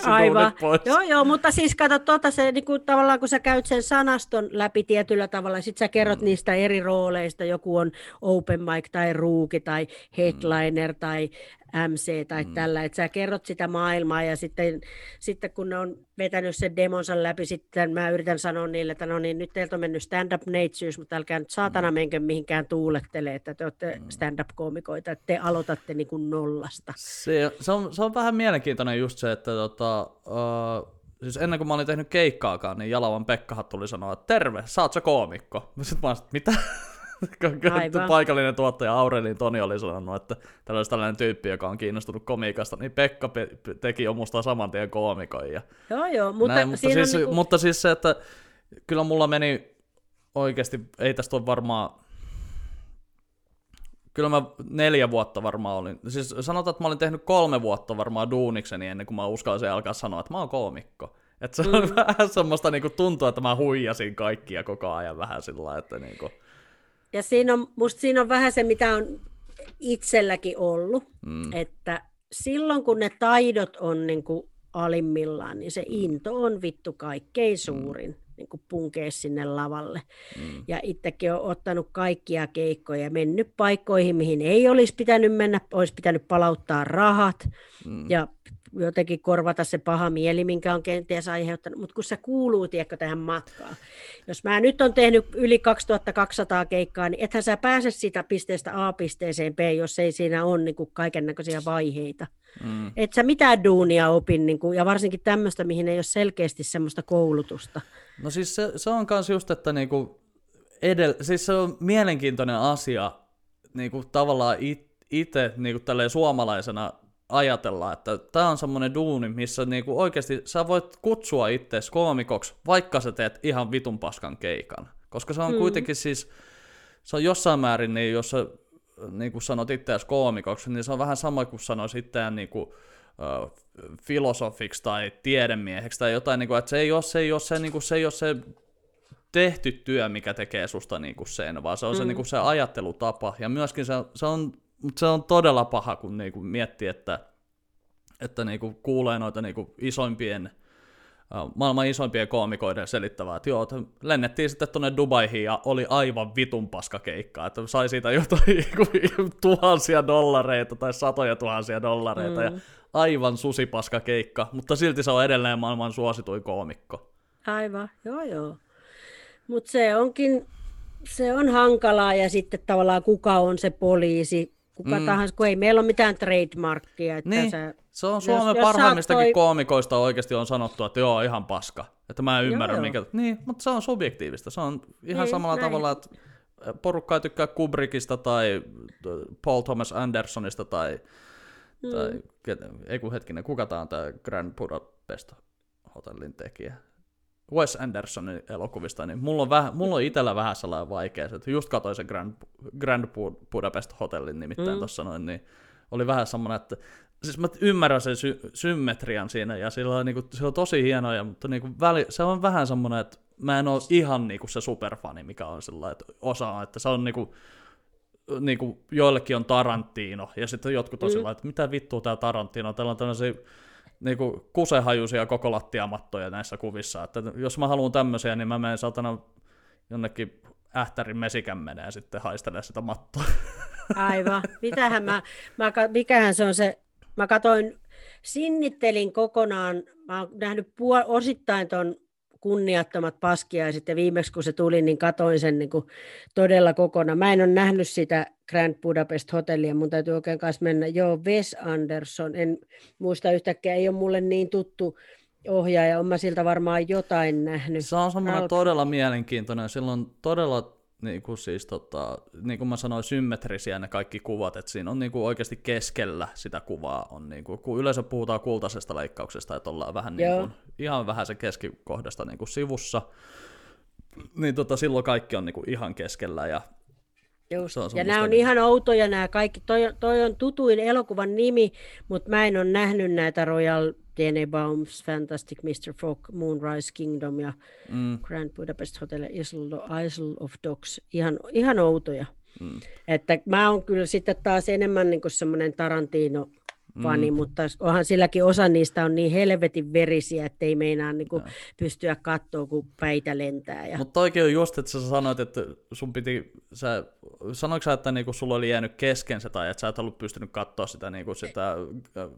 Aivan. pois. Joo, joo, mutta siis kato, tuota, se, niin kuin, tavallaan kun sä käyt sen sanaston läpi tietyllä tavalla, sit sä kerrot mm. niistä eri rooleista, joku on open mic tai ruuki tai headliner mm. tai MC tai mm. tällä, että sä kerrot sitä maailmaa ja sitten, sitten kun ne on vetänyt sen demonsa läpi, sitten mä yritän sanoa niille, että no niin, nyt teiltä on mennyt stand-up neitsyys, mutta älkää nyt saatana mm. menkö mihinkään tuulettele, että te olette mm. stand-up-koomikoita, että te aloitatte niin kuin nollasta. Se, se, on, se on vähän mielenkiintoinen just se, että tota, uh, siis ennen kuin mä olin tehnyt keikkaakaan, niin Jalavan Pekkahan tuli sanoa, että terve, sä oot se koomikko. Sitten mä olisin, mitä? Aivan. paikallinen tuottaja Aurelin Toni oli sanonut, että olisi tällainen tyyppi, joka on kiinnostunut komiikasta, niin Pekka pe- pe- teki jo musta saman tien koomikon. Ja Joo, joo, mutta, näin, mutta, siis, niinku... mutta siis se, että kyllä mulla meni oikeasti, ei tästä ole varmaan, kyllä mä neljä vuotta varmaan olin, siis sanotaan, että mä olin tehnyt kolme vuotta varmaan duunikseni ennen kuin mä uskalsin alkaa sanoa, että mä oon koomikko. Että se on mm. vähän semmoista niinku tuntua, että mä huijasin kaikkia koko ajan vähän sillä lailla, että niinku... Ja siinä on, musta siinä on vähän se, mitä on itselläkin ollut, mm. että silloin kun ne taidot on niin kuin alimmillaan, niin se into on vittu kaikkein suurin. Mm niin kuin punkea sinne lavalle. Mm. Ja itsekin olen ottanut kaikkia keikkoja ja mennyt paikkoihin, mihin ei olisi pitänyt mennä, olisi pitänyt palauttaa rahat mm. ja jotenkin korvata se paha mieli, minkä on kenties aiheuttanut, mutta kun se kuuluu, tiedätkö, tähän matkaan. Jos mä nyt on tehnyt yli 2200 keikkaa, niin ethän sä pääse siitä pisteestä A pisteeseen B, jos ei siinä ole niin kaiken näköisiä vaiheita. Mm. Et sä mitään duunia opin, niin kuin, ja varsinkin tämmöistä, mihin ei ole selkeästi semmoista koulutusta. No siis se, se on myös just, että niin kuin edel, siis se on mielenkiintoinen asia niin kuin tavallaan itse niin suomalaisena ajatella, että tämä on semmoinen duuni, missä niinku oikeasti sä voit kutsua itseäsi koomikoksi, vaikka sä teet ihan vitun paskan keikan. Koska se on mm. kuitenkin siis, se on jossain määrin, niin jos sä niin kuin sanot itseäsi koomikoksi, niin se on vähän sama kuin sanoisi itseään niin kuin, uh, filosofiksi tai tiedemieheksi tai jotain, niin kuin, että se ei ole se, ei ole se, niin kuin, se, ei ole se tehty työ, mikä tekee susta niin kuin sen, vaan se on mm. se, niin kuin, se ajattelutapa. Ja myöskin se, se on mutta se on todella paha, kun niinku miettii, että, että niinku kuulee noita niinku isoimpien, maailman isoimpien koomikoiden selittävää, että joo, että lennettiin sitten tuonne Dubaihin ja oli aivan vitun paska keikka, että sai siitä jotain niinku tuhansia dollareita tai satoja tuhansia dollareita mm. ja aivan susipaska keikka, mutta silti se on edelleen maailman suosituin koomikko. Aivan, joo joo. Mutta se onkin, se on hankalaa ja sitten tavallaan kuka on se poliisi, kuka mm. tahansa, kun ei meillä ole mitään trademarkkia. Että niin. sä, se on Suomen jos, parhaimmistakin toi... koomikoista oikeasti on sanottu, että joo, ihan paska. Että mä en ymmärrä, joo, minkä... Joo. Niin, mutta se on subjektiivista. Se on ihan niin, samalla näin. tavalla, että porukka ei tykkää Kubrickista tai Paul Thomas Andersonista tai, mm. tai ei kun hetkinen, kuka tämä on tämä Grand Budapest hotellin tekijä? Wes Andersonin elokuvista, niin mulla on, vähän, mulla on itsellä vähän sellainen vaikea, että just katsoin sen Grand, Grand Budapest Hotellin nimittäin mm. tuossa noin, niin oli vähän semmoinen, että siis mä ymmärrän sen sy- symmetrian siinä, ja sillä on, niin kuin, se on tosi hienoa, mutta niin kuin väli, se on vähän semmoinen, että mä en ole ihan niin kuin se superfani, mikä on sillä että osaa, että se on niin kuin, niin kuin joillekin on Tarantino, ja sitten jotkut on mm. sillä että mitä vittua tämä Tarantino, täällä on tällaisia niinku kusehajuisia koko lattiamattoja näissä kuvissa. Että jos mä haluan tämmöisiä, niin mä menen satana jonnekin ähtärin mesikän menee sitten haistelemaan sitä mattoa. Aivan. Mitähän mä, mä, mikähän se on se, mä katoin, sinnittelin kokonaan, mä oon nähnyt puol, osittain ton kunniattomat paskiaiset ja viimeksi kun se tuli, niin katoin sen niin kuin todella kokonaan. Mä en ole nähnyt sitä Grand Budapest Hotellia, mun täytyy oikein kanssa mennä. Joo, Wes Anderson, en muista yhtäkkiä, ei ole mulle niin tuttu ohjaaja, on mä siltä varmaan jotain nähnyt. Se on semmoinen Ralph. todella mielenkiintoinen, silloin todella niin kuin siis tota, niin kuin mä sanoin, symmetrisiä ne kaikki kuvat, että siinä on niin kuin oikeasti keskellä sitä kuvaa, on niin kuin, kun yleensä puhutaan kultaisesta leikkauksesta, että ollaan vähän niin kuin, ihan vähän se keskikohdasta niin kuin sivussa, niin tota, silloin kaikki on niin kuin ihan keskellä ja Just. Ja nämä on ihan outoja nämä kaikki. Toi, toi on tutuin elokuvan nimi, mutta mä en ole nähnyt näitä Royal Tenenbaums, Fantastic Mr. Fogg, Moonrise Kingdom ja mm. Grand Budapest Hotel, Isle of Dogs. Ihan, ihan outoja. Mm. Että mä oon kyllä sitten taas enemmän niin semmoinen Tarantino fani, mm. mutta onhan silläkin osa niistä on niin helvetin verisiä, että ei meinaa niin kuin pystyä katsoa, kun päitä lentää. Ja... Mutta oikein on just, että sä sanoit, että sun piti, sä, sanoitko sä, että niinku sulla oli jäänyt kesken se, tai että sä et ollut pystynyt katsoa sitä, niinku sitä äh,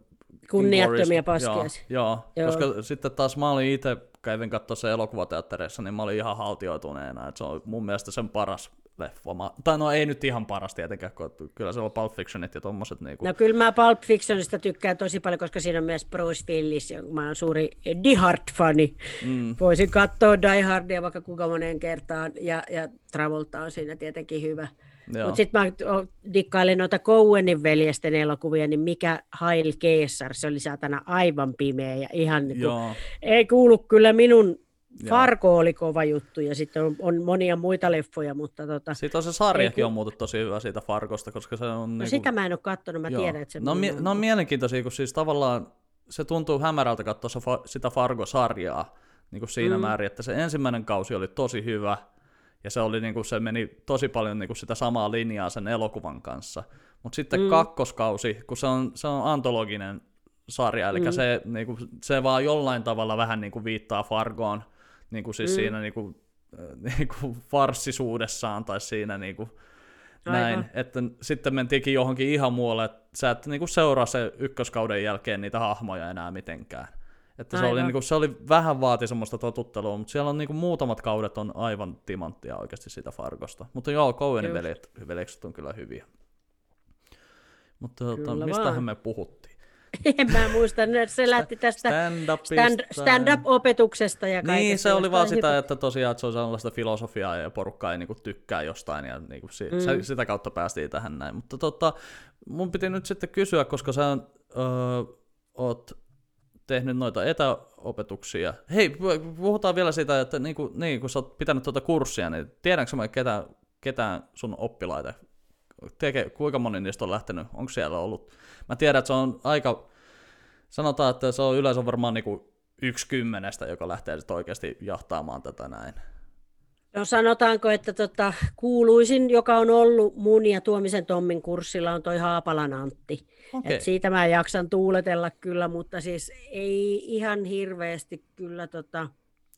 Kunniattomia paskia. Joo, joo, joo, koska sitten taas mä olin itse, kävin katsoa se elokuvateattereissa, niin mä olin ihan haltioituneena, että se on mun mielestä sen paras leffa. Tai no ei nyt ihan paras tietenkään, kun kyllä se on Pulp Fictionit ja tommoset. Niinku. No kyllä mä Pulp Fictionista tykkään tosi paljon, koska siinä on myös Bruce Willis, jonka mä oon suuri Die Hard-fani. Mm. Voisin katsoa Die Hardia vaikka kuinka moneen kertaan, ja, ja Travolta on siinä tietenkin hyvä. Mutta sitten mä dikkailen noita Cowenin veljesten elokuvia, niin mikä Hail Caesar, se oli saatana aivan pimeä ja ihan niin kuin, ei kuulu kyllä minun Farko oli kova juttu ja sitten on, on monia muita leffoja, mutta tota... Sitten on se sarjakin on muuten tosi hyvä siitä Farkosta, koska se on... No niin kuin... sitä mä en ole katsonut, mä Joo. tiedän, että se... No, mi- no on mielenkiintoisia, kun siis tavallaan se tuntuu hämärältä katsoa sitä Fargo-sarjaa niin kuin siinä mm. määrin, että se ensimmäinen kausi oli tosi hyvä, ja se, oli, niin kuin, se meni tosi paljon niin kuin sitä samaa linjaa sen elokuvan kanssa. Mutta sitten mm. kakkoskausi, kun se on, se on antologinen sarja, eli mm. se, niin kuin, se vaan jollain tavalla vähän niin kuin viittaa Fargoon, niin kuin siis mm. siinä niin kuin, äh, niin kuin farssisuudessaan tai siinä niin kuin, näin, että sitten mentiinkin johonkin ihan muualle, että sä et niin kuin seuraa se ykköskauden jälkeen niitä hahmoja enää mitenkään. Että se oli, niin kuin, se oli vähän vaati semmoista totuttelua, mutta siellä on niin kuin, muutamat kaudet on aivan timanttia oikeasti siitä Fargosta. Mutta joo, Cowenin veljet, veljekset on kyllä hyviä. Mutta tuota, mistähän me puhuttiin? En mä muista, se lähti tästä stand, stand-up-opetuksesta ja kaikesta. Niin, se oli vaan sitä, että tosiaan että se on sellaista filosofiaa ja porukka ei niinku tykkää jostain ja niinku si- mm. se, sitä kautta päästiin tähän näin. Mutta tota, mun piti nyt sitten kysyä, koska sä öö, oot tehnyt noita etäopetuksia. Hei, puhutaan vielä siitä, että niin kuin, niin, kun sä oot pitänyt tuota kurssia, niin tiedänkö mä ketään, ketään sun oppilaita? Teke, kuinka moni niistä on lähtenyt? Onko siellä ollut? Mä tiedän, että se on aika, sanotaan, että se on yleensä varmaan niin kuin yksi kymmenestä, joka lähtee sitten oikeasti jahtaamaan tätä näin. No sanotaanko, että tota, kuuluisin, joka on ollut mun ja Tuomisen Tommin kurssilla, on toi Haapalan Antti. Okay. Et siitä mä jaksan tuuletella kyllä, mutta siis ei ihan hirveästi kyllä tota...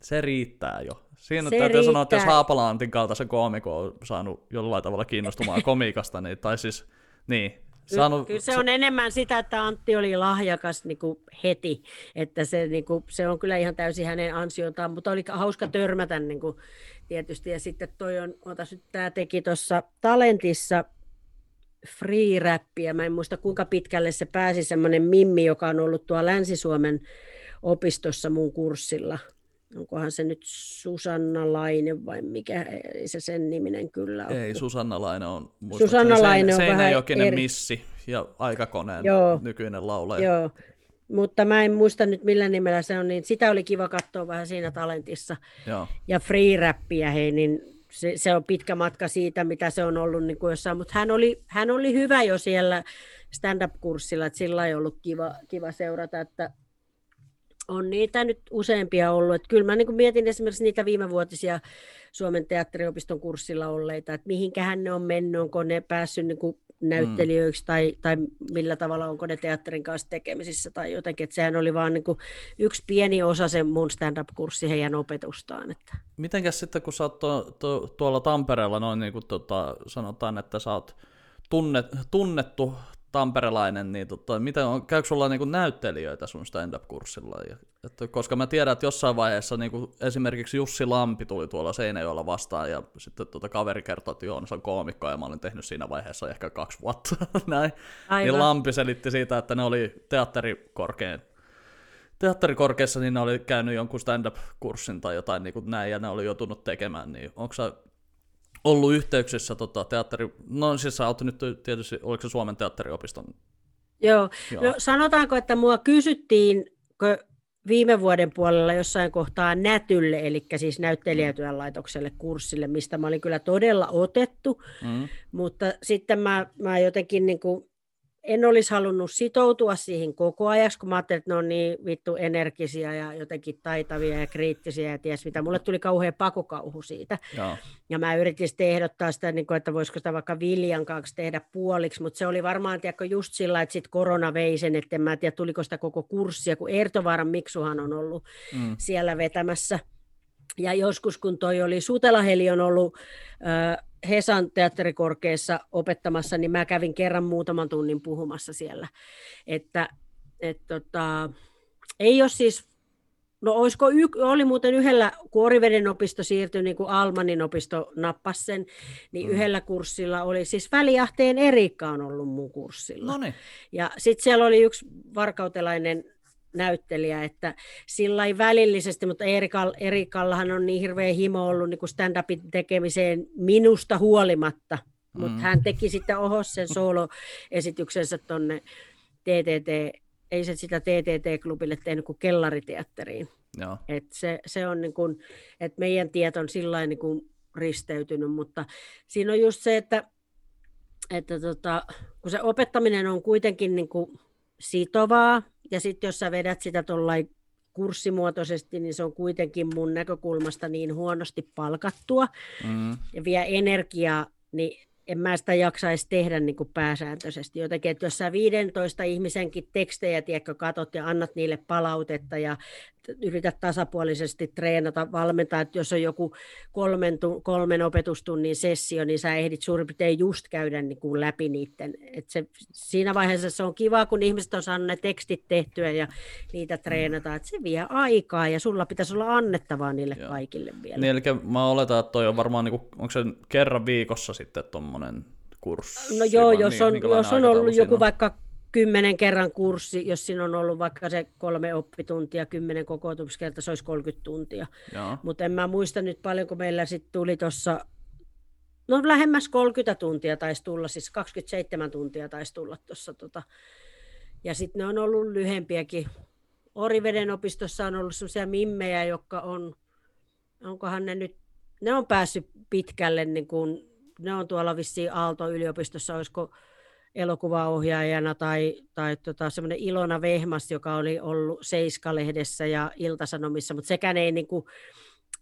Se riittää jo. Siinä se täytyy riittää. sanoa, että jos Haapalan Antin kaltaisen koomikon on saanut jollain tavalla kiinnostumaan komiikasta, niin, tai siis, niin, saanut... Kyllä se on enemmän sitä, että Antti oli lahjakas niin kuin heti, että se, niin kuin, se on kyllä ihan täysin hänen ansiotaan, mutta oli hauska törmätä niin kuin, tietysti. Ja sitten toi on, otas nyt, tämä teki tuossa Talentissa free rappia. Mä en muista kuinka pitkälle se pääsi, semmoinen Mimmi, joka on ollut tuolla Länsi-Suomen opistossa mun kurssilla. Onkohan se nyt Susanna Laine vai mikä, ei se sen niminen kyllä ole. Ei, Susanna Laine on Susanna Laine on vähän eri... missi ja aikakoneen Joo. nykyinen laulaja. Joo, mutta mä en muista nyt millä nimellä se on, niin sitä oli kiva katsoa vähän siinä talentissa. Joo. Ja free rappia, hei, niin se, se, on pitkä matka siitä, mitä se on ollut niin kuin jossain, mutta hän oli, hän oli hyvä jo siellä stand-up-kurssilla, että sillä ei ollut kiva, kiva seurata, että on niitä nyt useampia ollut. Että kyllä mä niin mietin esimerkiksi niitä viimevuotisia Suomen teatteriopiston kurssilla olleita, että mihinkähän ne on mennyt, onko ne päässyt niin kuin näyttelijöiksi mm. tai, tai millä tavalla onko ne teatterin kanssa tekemisissä tai jotenkin, että sehän oli vaan niin kuin yksi pieni osa sen mun stand-up-kurssi heidän opetustaan. Että. Mitenkäs sitten, kun sä oot to, to, tuolla Tampereella, noin niin kuin tota, sanotaan, että sä oot tunnet, tunnettu tamperelainen, niin tota, miten on, käykö sulla niinku näyttelijöitä sun stand-up-kurssilla? Ja, että, koska mä tiedän, että jossain vaiheessa niinku, esimerkiksi Jussi Lampi tuli tuolla Seinäjoella vastaan, ja sitten tota, kaveri kertoi, että joo, se on koomikko, ja mä olin tehnyt siinä vaiheessa ehkä kaksi vuotta. näin. Niin Lampi selitti siitä, että ne oli teatterikorkein teatterikorkeassa, niin ne oli käynyt jonkun stand-up-kurssin tai jotain niin kuin näin, ja ne oli joutunut tekemään, niin onko sä ollut yhteyksissä tota, teatteri... No siis sä oot nyt tietysti, oliko se Suomen teatteriopiston? Joo. Joo. No, sanotaanko, että mua kysyttiin viime vuoden puolella jossain kohtaa Nätylle, eli siis näyttelijätyön laitokselle kurssille, mistä mä olin kyllä todella otettu, mm. mutta sitten mä, mä jotenkin niin kuin en olisi halunnut sitoutua siihen koko ajaksi, kun mä ajattelin, että ne on niin vittu energisiä ja jotenkin taitavia ja kriittisiä ja ties mitä. Mulle tuli kauhean pakokauhu siitä. Joo. Ja mä yritin sitten ehdottaa sitä, niin että voisiko sitä vaikka Viljan kanssa tehdä puoliksi, mutta se oli varmaan tiedätkö, just sillä, että sitten korona vei sen, että en mä tiedä tuliko sitä koko kurssia, kun Ertovaaran Miksuhan on ollut mm. siellä vetämässä. Ja joskus, kun toi oli, Sutelaheli on ollut äh, Hesan teatterikorkeassa opettamassa, niin mä kävin kerran muutaman tunnin puhumassa siellä. Että et tota, ei ole siis No olisiko, y- oli muuten yhdellä, kun Oriveden opisto siirtyi, niin kuin Almanin opisto nappasi sen, niin mm. yhdellä kurssilla oli, siis Väliahteen Erikka on ollut mun kurssilla. No niin. Ja sitten siellä oli yksi varkautelainen näyttelijä, että sillä ei välillisesti, mutta Erikal, Erikallahan on niin hirveä himo ollut niin kuin stand-upin tekemiseen minusta huolimatta, mm. mutta hän teki sitten ohos sen soloesityksensä tuonne TTT, ei se sitä TTT-klubille tehnyt kuin kellariteatteriin. Joo. Et se, se on niin kuin, että meidän tieto on sillä niin kuin risteytynyt, mutta siinä on just se, että, että tota, kun se opettaminen on kuitenkin niin kuin sitovaa, ja sitten jos sä vedät sitä tuollain kurssimuotoisesti, niin se on kuitenkin mun näkökulmasta niin huonosti palkattua mm. ja vie energiaa, niin en mä sitä jaksaisi tehdä niin kuin pääsääntöisesti. Jotenkin, että jos sä 15 ihmisenkin tekstejä tiedätkö, katot ja annat niille palautetta ja yrität tasapuolisesti treenata, valmentaa, että jos on joku kolmen, kolmen opetustunnin sessio, niin sä ehdit suurin piirtein just käydä niin kuin läpi niiden. Et se, siinä vaiheessa se on kiva, kun ihmiset on saanut ne tekstit tehtyä ja niitä treenata, että se vie aikaa ja sulla pitäisi olla annettavaa niille Joo. kaikille vielä. Niin, eli mä oletan, että toi on varmaan, niin kuin, onko se kerran viikossa sitten tuommoinen kurssi? No joo, jos niin, on, jos on ollut joku on? vaikka kymmenen kerran kurssi, jos siinä on ollut vaikka se kolme oppituntia, kymmenen kokoutumiskertaa, se olisi 30 tuntia. Mutta en mä muista nyt paljonko meillä sitten tuli tuossa, no lähemmäs 30 tuntia taisi tulla, siis 27 tuntia taisi tulla tuossa. Tota. Ja sitten ne on ollut lyhempiäkin. Oriveden opistossa on ollut sellaisia mimmejä, jotka on, onkohan ne nyt, ne on päässyt pitkälle, niin kun, ne on tuolla vissiin Aalto-yliopistossa, olisiko elokuvaohjaajana tai, tai tota, semmoinen Ilona Vehmas, joka oli ollut Seiska-lehdessä ja Iltasanomissa, mutta sekään ei, niin kuin,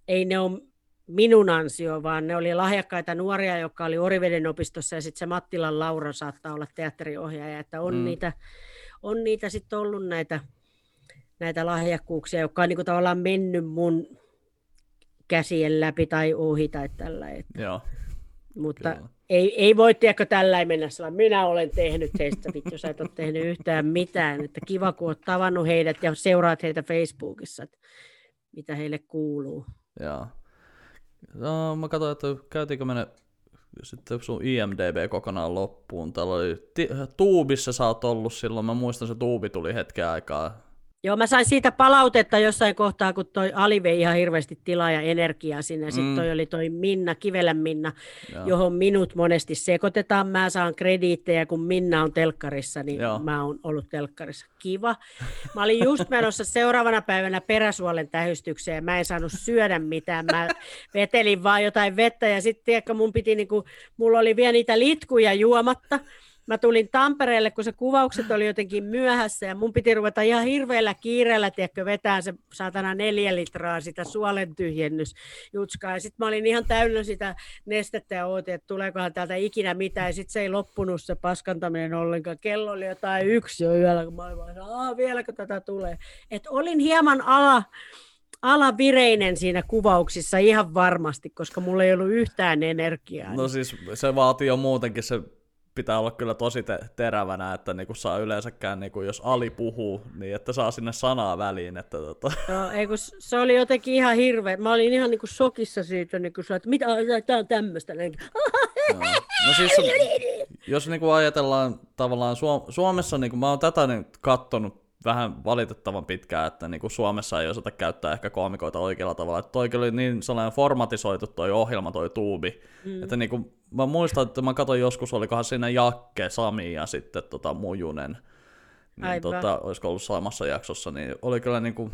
ei ne ole minun ansio, vaan ne oli lahjakkaita nuoria, jotka oli Oriveden opistossa ja sitten se Mattilan Laura saattaa olla teatteriohjaaja, että on mm. niitä, on niitä sitten ollut näitä, näitä lahjakkuuksia, jotka on niin kuin tavallaan mennyt mun käsien läpi tai ohi tai tällä. Että. Joo. Mutta Kyllä ei, ei voi tiedäkö tällä mennä sillä minä olen tehnyt heistä, vittu sä et ole tehnyt yhtään mitään, että kiva kun olet tavannut heidät ja seuraat heitä Facebookissa, että mitä heille kuuluu. Joo. No, mä katsoin, että käytiinkö me ne sitten sun IMDB kokonaan loppuun. Täällä oli, Tuubissa sä oot ollut silloin, mä muistan se Tuubi tuli hetken aikaa Joo, mä sain siitä palautetta jossain kohtaa, kun toi Ali vei ihan hirveästi tilaa ja energiaa sinne. Sitten mm. toi oli toi Minna, Kivelän Minna, Joo. johon minut monesti sekoitetaan. Mä saan krediittejä, kun Minna on telkkarissa, niin Joo. mä oon ollut telkkarissa. Kiva. Mä olin just menossa seuraavana päivänä peräsuolen tähystykseen ja mä en saanut syödä mitään. Mä vetelin vaan jotain vettä ja sitten mun piti, niinku, mulla oli vielä niitä litkuja juomatta mä tulin Tampereelle, kun se kuvaukset oli jotenkin myöhässä ja mun piti ruveta ihan hirveällä kiireellä, tiedätkö, vetää se saatana neljä litraa sitä suolen tyhjennysjutskaa. Ja sitten mä olin ihan täynnä sitä nestettä ja ootin, että tuleekohan täältä ikinä mitään. Ja sitten se ei loppunut se paskantaminen ollenkaan. Kello oli jotain yksi jo yöllä, kun mä olin vaan, vieläkö tätä tulee. Et olin hieman ala, alavireinen siinä kuvauksissa ihan varmasti, koska mulla ei ollut yhtään energiaa. No siis se vaatii jo muutenkin se pitää olla kyllä tosi te- terävänä, että niinku saa yleensäkään, niinku, jos Ali puhuu, niin että saa sinne sanaa väliin. Että, tota. Joo, ei, kun se oli jotenkin ihan hirveä. Mä olin ihan niinku shokissa siitä, niinku, että mitä, tämä on tämmöistä. No siis, jos niinku ajatellaan tavallaan Suomessa, niinku, mä oon tätä nyt kattonut vähän valitettavan pitkään, että niin kuin Suomessa ei osata käyttää ehkä koomikoita oikealla tavalla. Että toi oli niin sellainen formatisoitu toi ohjelma, toi tuubi, mm. että niin kuin, mä muistan, että mä katsoin joskus, olikohan siinä Jakke, Sami ja sitten tota Mujunen, niin tota, olisiko ollut samassa jaksossa, niin oli kyllä niin kuin,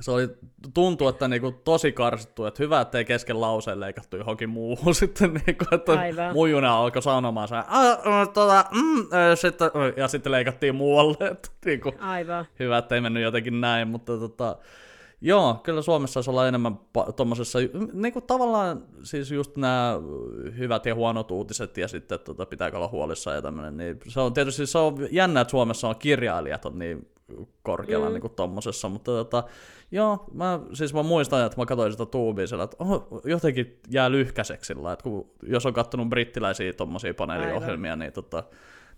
se oli, tuntui, että niinku tosi karsittu, että hyvä, ettei kesken lauseen leikattu johonkin muuhun sitten, niinku, että Aivan. mujuna alkoi sanomaan se, tota, mm, sitten, ja sitten leikattiin muualle, että niinku, Aivan. hyvä, ettei mennyt jotenkin näin, mutta tota, Joo, kyllä Suomessa saisi olla enemmän tuommoisessa, niin kuin tavallaan siis just nämä hyvät ja huonot uutiset ja sitten tota, pitääkö olla huolissaan ja tämmöinen, niin se on tietysti se on jännä, että Suomessa on kirjailijat on niin korkealla mm. niin tuommoisessa, mutta tota, joo, mä, siis mä muistan, että mä katsoin sitä tuubia sillä, että oh, jotenkin jää lyhkäiseksi sillä, että kun, jos on katsonut brittiläisiä tuommoisia paneeliohjelmia, Aivan. niin tota,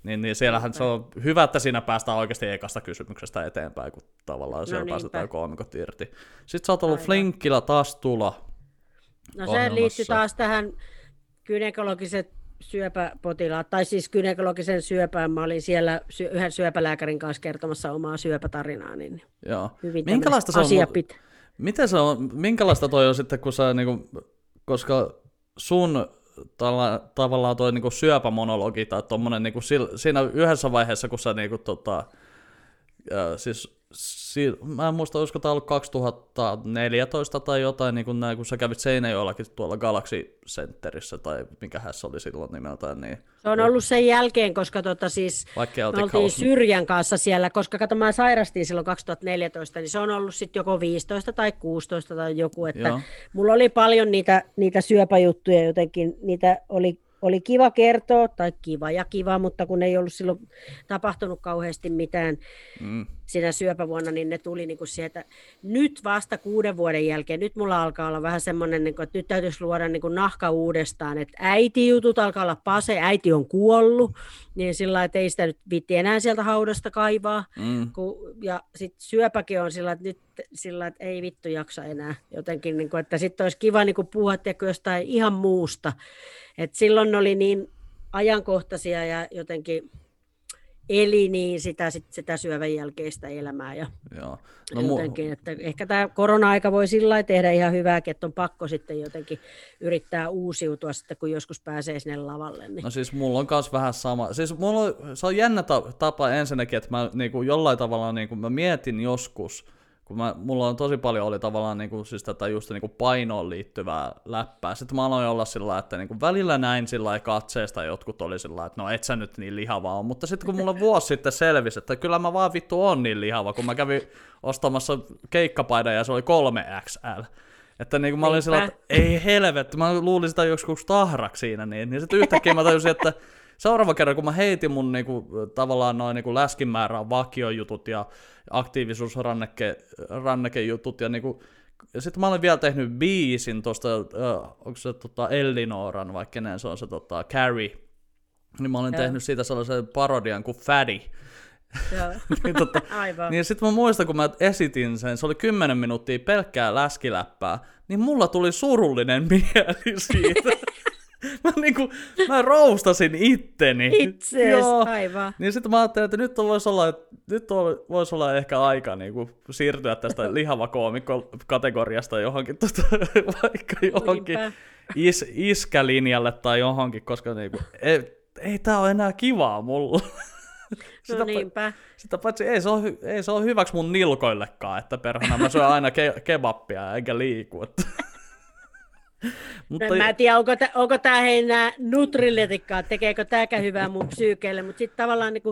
Niin, niin siellähän se on hyvä, että siinä päästään oikeasti ekasta kysymyksestä eteenpäin, kun tavallaan siellä niinpä. päästetään koomikot irti. Sitten sä oot ollut Aivan. Flinkkillä taas tulla. No se liittyy taas tähän gynekologiset syöpäpotilaat, tai siis gynekologisen syöpään. Mä olin siellä sy- yhden syöpälääkärin kanssa kertomassa omaa syöpätarinaa, niin Joo. hyvin Minkälaista se on? asia mu- pit- Miten se on, minkälaista toi on sitten, kun sä niinku, koska sun tala, tavallaan toi niinku syöpämonologi tai tommonen niinku siinä yhdessä vaiheessa, kun sä niinku tota, siis si, mä en muista, olisiko tää ollut 2014 tai jotain, niin kun, näin, kun sä kävit Seinäjoellakin tuolla Galaxy Centerissä, tai mikähän se oli silloin nimeltään, niin Se on ollut sen jälkeen, koska tota siis me oltiin kaus... Syrjän kanssa siellä, koska kato mä sairastin silloin 2014, niin se on ollut sitten joko 15 tai 16 tai joku, että Joo. mulla oli paljon niitä, niitä syöpäjuttuja jotenkin, niitä oli, oli kiva kertoa, tai kiva ja kiva, mutta kun ei ollut silloin tapahtunut kauheasti mitään Mm, siinä syöpävuonna, niin ne tuli niin kuin sieltä nyt vasta kuuden vuoden jälkeen. Nyt mulla alkaa olla vähän semmoinen, niin kuin, että nyt täytyisi luoda niin kuin nahka uudestaan, että äitijutut alkaa olla pase, äiti on kuollut, niin sillä lailla, että ei sitä nyt viitti enää sieltä haudasta kaivaa. mm, Kun, ja sitten syöpäkin on sillä, että nyt sillä, että ei vittu jaksa enää jotenkin, niin kuin, että sitten olisi kiva niin kuin puhua tiedätkö, jostain ihan muusta. Et silloin ne oli niin ajankohtaisia ja jotenkin eli niin sitä, sit, sitä syövän jälkeistä elämää. Ja joo. no, No, mu- jotenkin, että ehkä tämä korona-aika voi sillä tehdä ihan hyvääkin, että on pakko sitten jotenkin yrittää uusiutua sitten, kun joskus pääsee sinne lavalle. Niin. No siis mulla on kans vähän sama. Siis mulla on, se on jännä ta- tapa ensinnäkin, että mä niinku jollain tavalla niinku, mä mietin joskus, kun mä, mulla on tosi paljon oli tavallaan niinku, siis tätä just niinku painoon liittyvää läppää. Sitten mä aloin olla sillä että niinku välillä näin sillä katseesta jotkut oli sillä että no et sä nyt niin lihava on. Mutta sitten kun mulla vuosi sitten selvisi, että kyllä mä vaan vittu on niin lihava, kun mä kävin ostamassa keikkapaidan ja se oli 3XL. Että niin kuin mä olin sillä, että ei helvetti, mä luulin sitä joskus tahraksi siinä, niin, niin sitten yhtäkkiä mä tajusin, että seuraava kerran, kun mä heitin mun niinku, tavallaan noin niinku läskimäärän vakiojutut ja aktiivisuusrannekejutut ja niinku, ja sitten mä olen vielä tehnyt biisin tuosta, äh, onko se tota Ellinoran, vai kenen se on se tota, Carrie, niin mä olen Joo. tehnyt siitä sellaisen parodian kuin. Joo. niin, tota, Aivan. niin sitten mä muistan, kun mä esitin sen, se oli 10 minuuttia pelkkää läskiläppää, niin mulla tuli surullinen mieli siitä. mä, niinku, mä roustasin itteni. Itsees, Joo. aivan. Niin sitten mä ajattelin, että nyt voisi olla, nyt on- voisi olla ehkä aika niin kuin, siirtyä tästä lihava kategoriasta johonkin, tota, vaikka johonkin is, iskälinjalle tai johonkin, koska niin kuin, ei, ei tää ole enää kivaa mulla. No Sitä, niinpä. sitä paitsi ei se, ole, ei se ole hyväksi mun nilkoillekaan, että perhana mä syön aina ke- kebappia eikä liiku. Että. En mä en tiedä, onko, tä, onko tämä enää nutriletikkaa, tekeekö tämäkään hyvää mun psyykeelle, mutta sitten tavallaan niin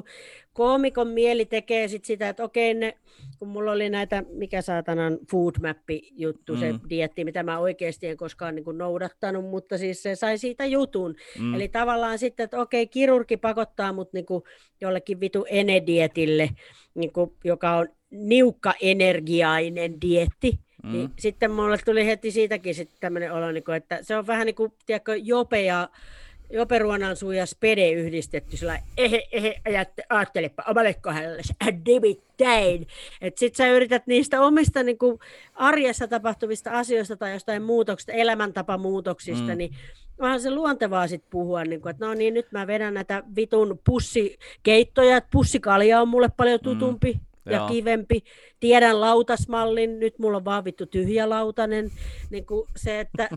koomikon mieli tekee sit sitä, että okei, ne, kun mulla oli näitä, mikä saatanan food mappi juttu, mm. se dietti, mitä mä oikeasti en koskaan niin noudattanut, mutta siis se sai siitä jutun. Mm. Eli tavallaan sitten, että okei, kirurgi pakottaa mut niin jollekin vitu enedietille, niin joka on niukka energiainen dietti, Mm. Niin sitten mulle tuli heti siitäkin sitten tämmöinen olo, niin kuin, että se on vähän niin kuin, tiedätkö, Jope ja Jope Ruonansuu ja Spede yhdistetty sillä ehe, ehe, ajatte, ajattelepa omalle kohdalle, nimittäin. Että sit sä yrität niistä omista niin kuin arjessa tapahtuvista asioista tai jostain muutoksista, elämäntapamuutoksista, mm. niin onhan se luontevaa sit puhua, niin kuin, että no niin, nyt mä vedän näitä vitun pussikeittoja, että pussikalja on mulle paljon tutumpi. Mm ja Joo. kivempi. Tiedän lautasmallin, nyt mulla on vaan vittu tyhjä lautanen. Niin kuin se, että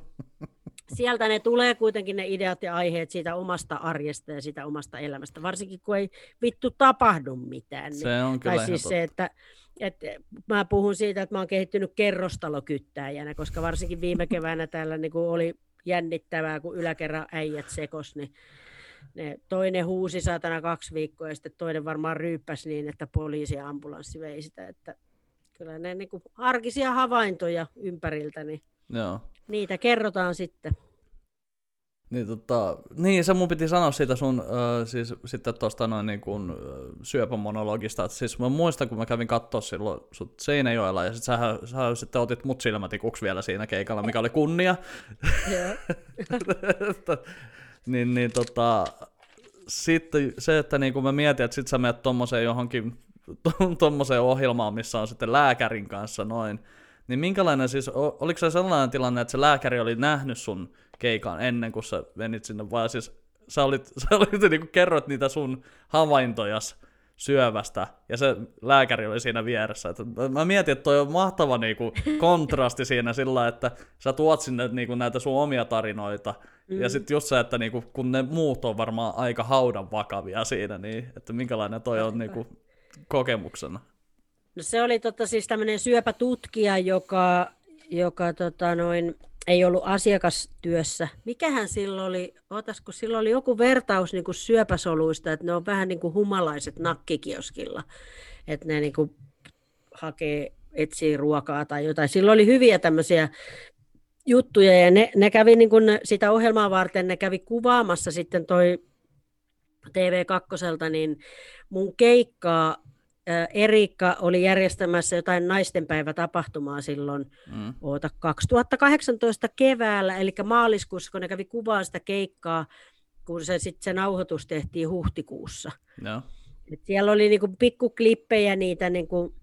sieltä ne tulee kuitenkin ne ideat ja aiheet siitä omasta arjesta ja siitä omasta elämästä, varsinkin kun ei vittu tapahdu mitään. Niin. Se on kyllä tai siis se, että, että mä puhun siitä, että mä oon kehittynyt kerrostalokyttäjänä, koska varsinkin viime keväänä täällä niin kuin oli jännittävää, kun yläkerran äijät sekos, niin ne, toinen huusi saatana kaksi viikkoa ja sitten toinen varmaan ryyppäsi niin, että poliisi ja ambulanssi vei sitä. Että kyllä ne niin kuin arkisia havaintoja ympäriltä, niin Joo. niitä kerrotaan sitten. Niin, tota, niin, se mun piti sanoa siitä sun, äh, siis sitten tuosta noin niin kuin, äh, syöpämonologista, että siis mä muistan, kun mä kävin katsoa silloin sut Seinäjoella, ja sit sähän, sä sitten otit mut silmätikuksi vielä siinä keikalla, mikä oli kunnia. Niin, niin tota, sitten se, että niinku mä mietin, että sit sä menet tommoseen johonkin tommoseen ohjelmaan, missä on sitten lääkärin kanssa noin, niin minkälainen siis, oliko se sellainen tilanne, että se lääkäri oli nähnyt sun keikan ennen kuin sä menit sinne, vai siis sä olit, sä olit niin kuin kerroit niitä sun havaintojas syövästä, ja se lääkäri oli siinä vieressä. Että mä mietin, että toi on mahtava niinku kontrasti siinä sillä, että sä tuot sinne niinku näitä sun omia tarinoita, mm. ja sitten just se, että niinku, kun ne muut on varmaan aika haudan vakavia siinä, niin että minkälainen toi on niinku kokemuksena. No se oli tota, siis tämmöinen syöpätutkija, joka, joka tota, noin, ei ollut asiakastyössä. Mikähän silloin oli, ootas, kun silloin oli joku vertaus niin kuin syöpäsoluista, että ne on vähän niin kuin humalaiset nakkikioskilla, että ne niin kuin hakee, etsii ruokaa tai jotain. Silloin oli hyviä tämmöisiä juttuja ja ne, ne kävi niin kuin sitä ohjelmaa varten, ne kävi kuvaamassa sitten toi TV2, niin mun keikkaa Erikka oli järjestämässä jotain naistenpäivätapahtumaa silloin mm. oota, 2018 keväällä, eli maaliskuussa, kun ne kävi kuvaan sitä keikkaa, kun se, sit se nauhoitus tehtiin huhtikuussa. No. Et siellä oli niinku pikkuklippejä niitä niinku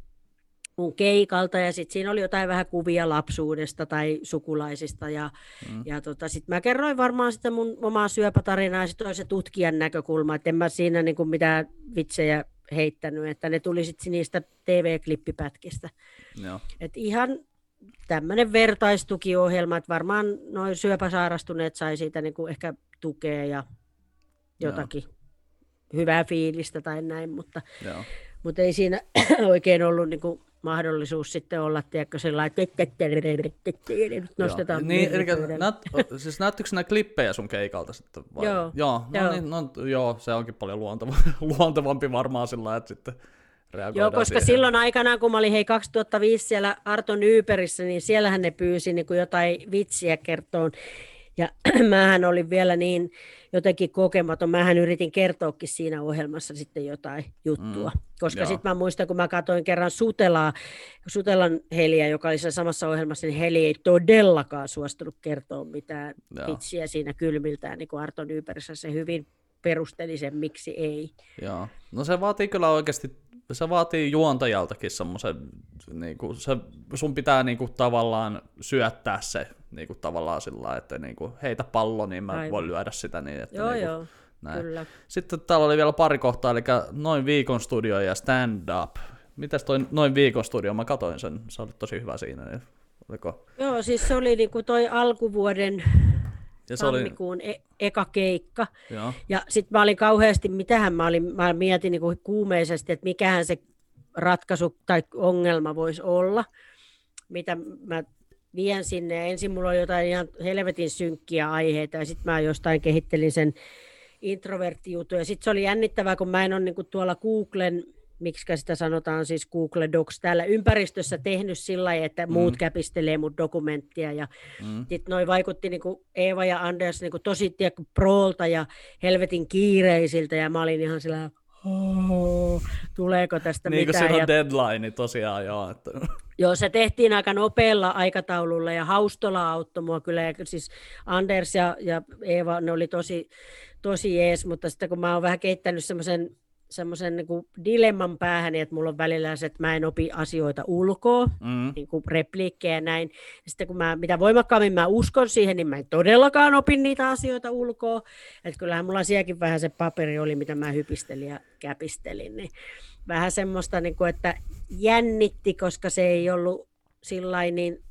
mun keikalta ja sitten siinä oli jotain vähän kuvia lapsuudesta tai sukulaisista ja, mm. ja tota, sitten mä kerroin varmaan sitä mun omaa syöpätarinaa ja sitten se tutkijan näkökulma, että en mä siinä niinku mitään vitsejä heittänyt, että ne tuli sitten niistä TV-klippipätkistä. Joo. Et ihan tämmöinen vertaistukiohjelma, että varmaan noin syöpäsairastuneet sai siitä niin kuin ehkä tukea ja jotakin Joo. hyvää fiilistä tai näin, mutta, Joo. mutta ei siinä oikein ollut niin kuin mahdollisuus sitten olla, tiedätkö, sellainen, että nostetaan. Niin, eli näyt, siis näyttikö nämä klippejä sun keikalta sitten? Vai? Joo. Joo, no, joo. Niin, no, joo, se onkin paljon luonteva, luontevampi varmaan sillä että sitten Joo, koska siihen. silloin aikanaan, kun mä olin hei 2005 siellä Arton Yyperissä, niin siellähän ne pyysi niin kuin jotain vitsiä kertoon. Ja mähän olin vielä niin jotenkin kokematon. Mähän yritin kertoakin siinä ohjelmassa sitten jotain juttua. Mm, Koska sitten mä muistan, kun mä katsoin kerran Sutelaa, Sutelan Heliä, joka oli samassa ohjelmassa, niin Heli ei todellakaan suostunut kertoa mitään vitsiä siinä kylmiltään, niin kuin Arton Yyperissä se hyvin perusteli sen, miksi ei. Joo. No se vaatii kyllä oikeasti, se vaatii juontajaltakin semmoisen, niin kuin, se, sun pitää niin kuin, tavallaan syöttää se niin kuin, tavallaan sillä että niin kuin, heitä pallo, niin mä Aivan. voin lyödä sitä. Niin, että, joo, niin kuin, joo. Näin. Kyllä. Sitten täällä oli vielä pari kohtaa, eli noin viikon studio ja stand-up. Mitäs toi noin viikon studio? Mä katoin sen, se oli tosi hyvä siinä. Niin oliko? Joo, siis se oli niinku toi alkuvuoden ja se tammikuun oli... e- eka keikka. Joo. Ja sitten mä olin kauheasti, mitähän mä olin, mä mietin niinku kuumeisesti, että mikähän se ratkaisu tai ongelma voisi olla, mitä mä vien sinne. Ensin mulla oli jotain ihan helvetin synkkiä aiheita ja sitten mä jostain kehittelin sen introverttijutun. Ja sitten se oli jännittävää, kun mä en ole niinku tuolla Googlen miksi sitä sanotaan siis Google Docs, täällä ympäristössä tehnyt sillä lailla, että mm. muut käpistelee mun dokumenttia. Ja mm. sitten noi vaikutti niin kuin Eeva ja Anders niin kuin tosi tiedätkö, proolta ja helvetin kiireisiltä, ja mä olin ihan sillä oh, tuleeko tästä niin mitään. Niin kuin ja... deadline tosiaan, joo. Että... Joo, se tehtiin aika nopealla aikataululla ja Haustola auttoi mua kyllä. Ja siis Anders ja, ja Eeva, ne oli tosi, tosi jees, mutta sitten kun mä oon vähän kehittänyt semmoisen semmoisen niin dilemman päähän, että mulla on välillä se, että mä en opi asioita ulkoa, mm. niin kuin repliikkejä ja näin. Ja sitten kun mä, mitä voimakkaammin mä uskon siihen, niin mä en todellakaan opin niitä asioita ulkoa. Että kyllähän mulla sielläkin vähän se paperi oli, mitä mä hypistelin ja käpistelin. Niin vähän semmoista, niin kuin, että jännitti, koska se ei ollut sillä niin